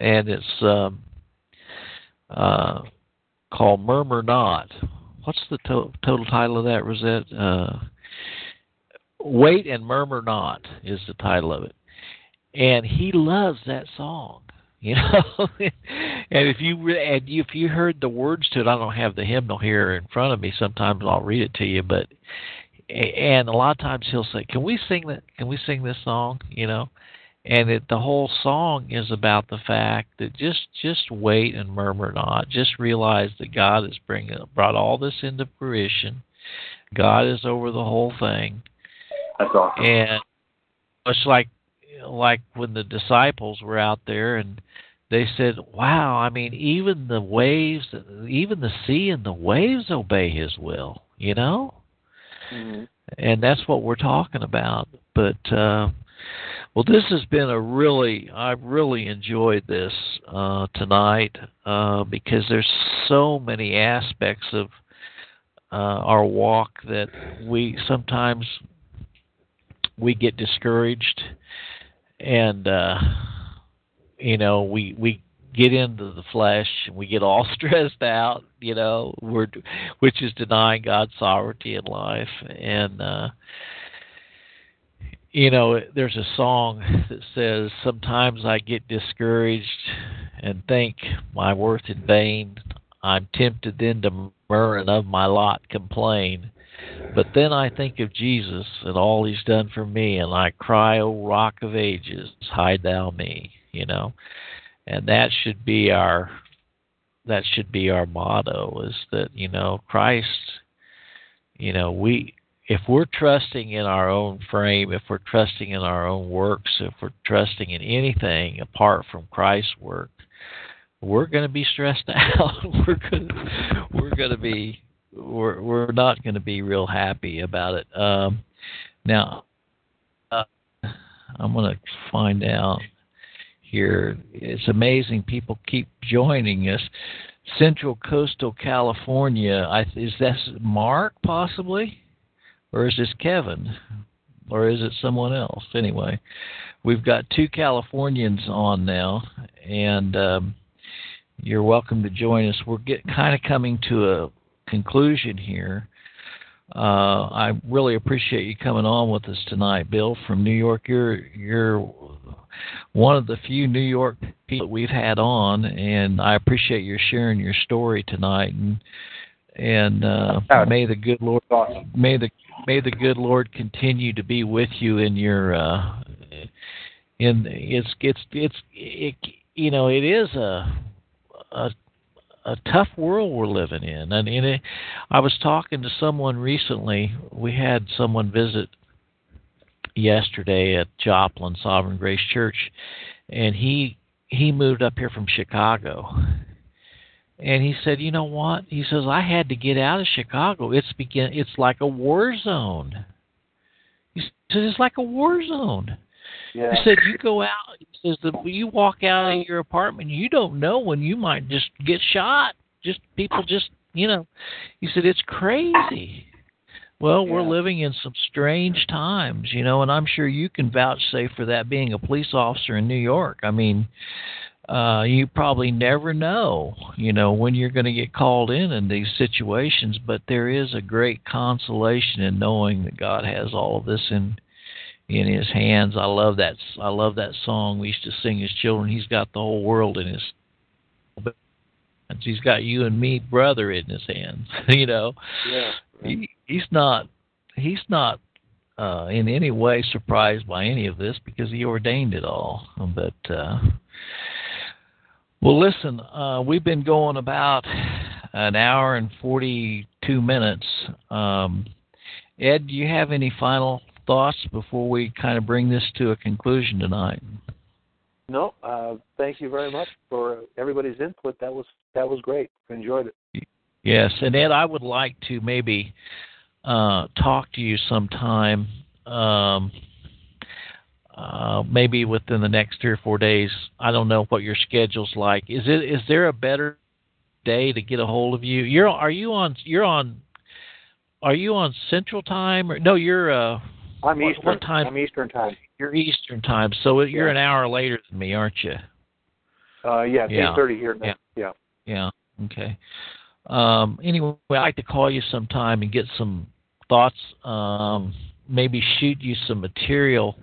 and it's um, uh, called "Murmur Not." What's the to- total title of that, Rosette? Uh, "Wait and Murmur Not" is the title of it, and he loves that song. [LAUGHS] You know, and if you re- and you, if you heard the words to it, I don't have the hymnal here in front of me. Sometimes I'll read it to you, but and a lot of times he'll say, "Can we sing that? Can we sing this song?" You know, and it, the whole song is about the fact that just just wait and murmur not. Just realize that God has bring brought all this into fruition. God is over the whole thing, That's awesome. and it's like like when the disciples were out there and they said, "Wow, I mean, even the waves, even the sea and the waves obey His will." You know, Mm-hmm. and that's what we're talking about. But uh, well, this has been a really, I've really enjoyed this uh, tonight uh, because there's so many aspects of uh, our walk that we sometimes we get discouraged and uh you know we we get into the flesh and we get all [LAUGHS] stressed out you know we're which is denying god's sovereignty in life. And uh you know there's a song that says sometimes i get discouraged and think my worth in vain. I'm tempted then to murmur and of my lot complain but then I think of Jesus and all he's done for me, and I cry, O rock of ages, hide thou me, you know. And that should be our that should be our motto is that, you know, Christ you know, we if we're trusting in our own frame, if we're trusting in our own works, if we're trusting in anything apart from Christ's work, we're going to be stressed [LAUGHS] out. we're going to, we're going to be we're we're not going to be real happy about it. Um, now, uh, I'm going to find out here. It's amazing. People keep joining us. Central Coastal California. I, is that Mark possibly, or is this Kevin, or is it someone else? Anyway, we've got two Californians on now, and um, you're welcome to join us. We're get kind of coming to a conclusion here. Uh, I really appreciate you coming on with us tonight, Bill from New York. You're you're one of the few New York people that we've had on, and I appreciate your sharing your story tonight. And and uh, may the good Lord may the may the good Lord continue to be with you in your uh, in it's it's it's it, you know it is a a a tough world we're living in. And, and it, I was talking to someone recently. We had someone visit yesterday at Joplin Sovereign Grace Church, and he he moved up here from Chicago. And he said, "You know what?" He says, "I had to get out of Chicago. It's begin. It's like a war zone." He said, "It's like a war zone." Yeah. He said, "You go out." He says, "The you walk out of your apartment, you don't know when you might just get shot. Just people, just you know." He said, "It's crazy." Well, we're living in some strange times, you know, and I'm sure you can vouchsafe for that being a police officer in New York. I mean, uh, you probably never know, you know, when you're going to get called in in these situations, but there is a great consolation in knowing that God has all of this in in his hands. I love that. I love that song we used to sing as children. He's got the whole world in his. Hands. He's got you and me, brother, in his hands. [LAUGHS] you know. Yeah. He, he's not. He's not uh, in any way surprised by any of this because he ordained it all. But uh, well, listen, uh, we've been going about an hour and forty-two minutes. Um, Ed, do you have any final thoughts before we kind of bring this to a conclusion tonight? No, uh, thank you very much for everybody's input. That was that was great. Enjoyed it. Yes, and Ed, I would like to maybe uh, talk to you sometime, um, uh, maybe within the next three or four days. I don't know what your schedule's like. Is it is there a better day to get a hold of you? You're are you on you're on are you on Central Time or no? You're uh. I'm what, Eastern. What time? I'm Eastern time. You're Eastern time, so you're Yeah. an hour later than me, aren't you? Uh, yeah, Yeah. 8:30 here now. Yeah. Yeah. Okay. Um, anyway, I'd like to call you sometime and get some thoughts. Um, maybe shoot you some material.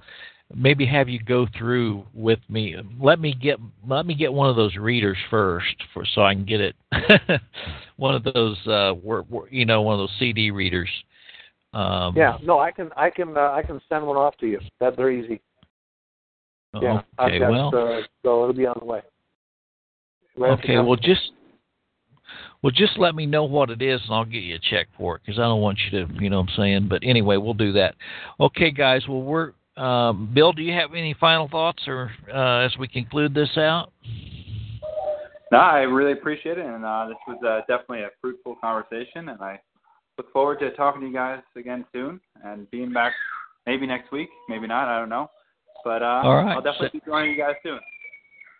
Maybe have you go through with me. Let me get let me get one of those readers first, for so I can get it. [LAUGHS] one of those, uh, you know, one of those CD readers. Um, Yeah. No, I can I can uh, I can send one off to you. That's very easy. Yeah. Okay. I've got, well. uh, so it'll be on the way. Right after Okay, well just well just let me know what it is and I'll get you a check for it because I don't want you to, you know what I'm saying. But anyway, we'll do that. Okay, guys. Well, we're um, Bill. Do you have any final thoughts or uh, as we conclude this out? No, I really appreciate it, and uh, this was uh, definitely a fruitful conversation, and I look forward to talking to you guys again soon and being back maybe next week, maybe not, I don't know. But uh, All right. I'll definitely be joining you guys soon.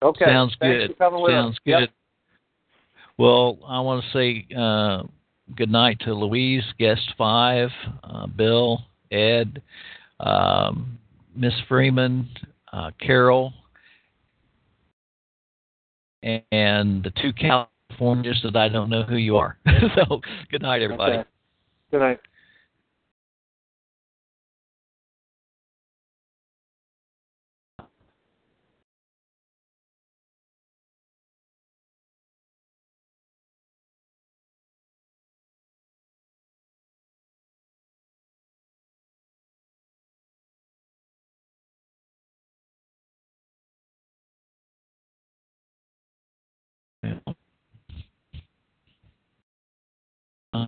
okay. Sounds Thanks good. For coming with Sounds us. good. Yep. Well, I want to say uh, good night to Louise, guest five, uh, Bill, Ed, um, Miss Freeman, uh, Carol, and the two Californians that I don't know who you are. [LAUGHS] so, good night, everybody. Okay. Good night. Uh,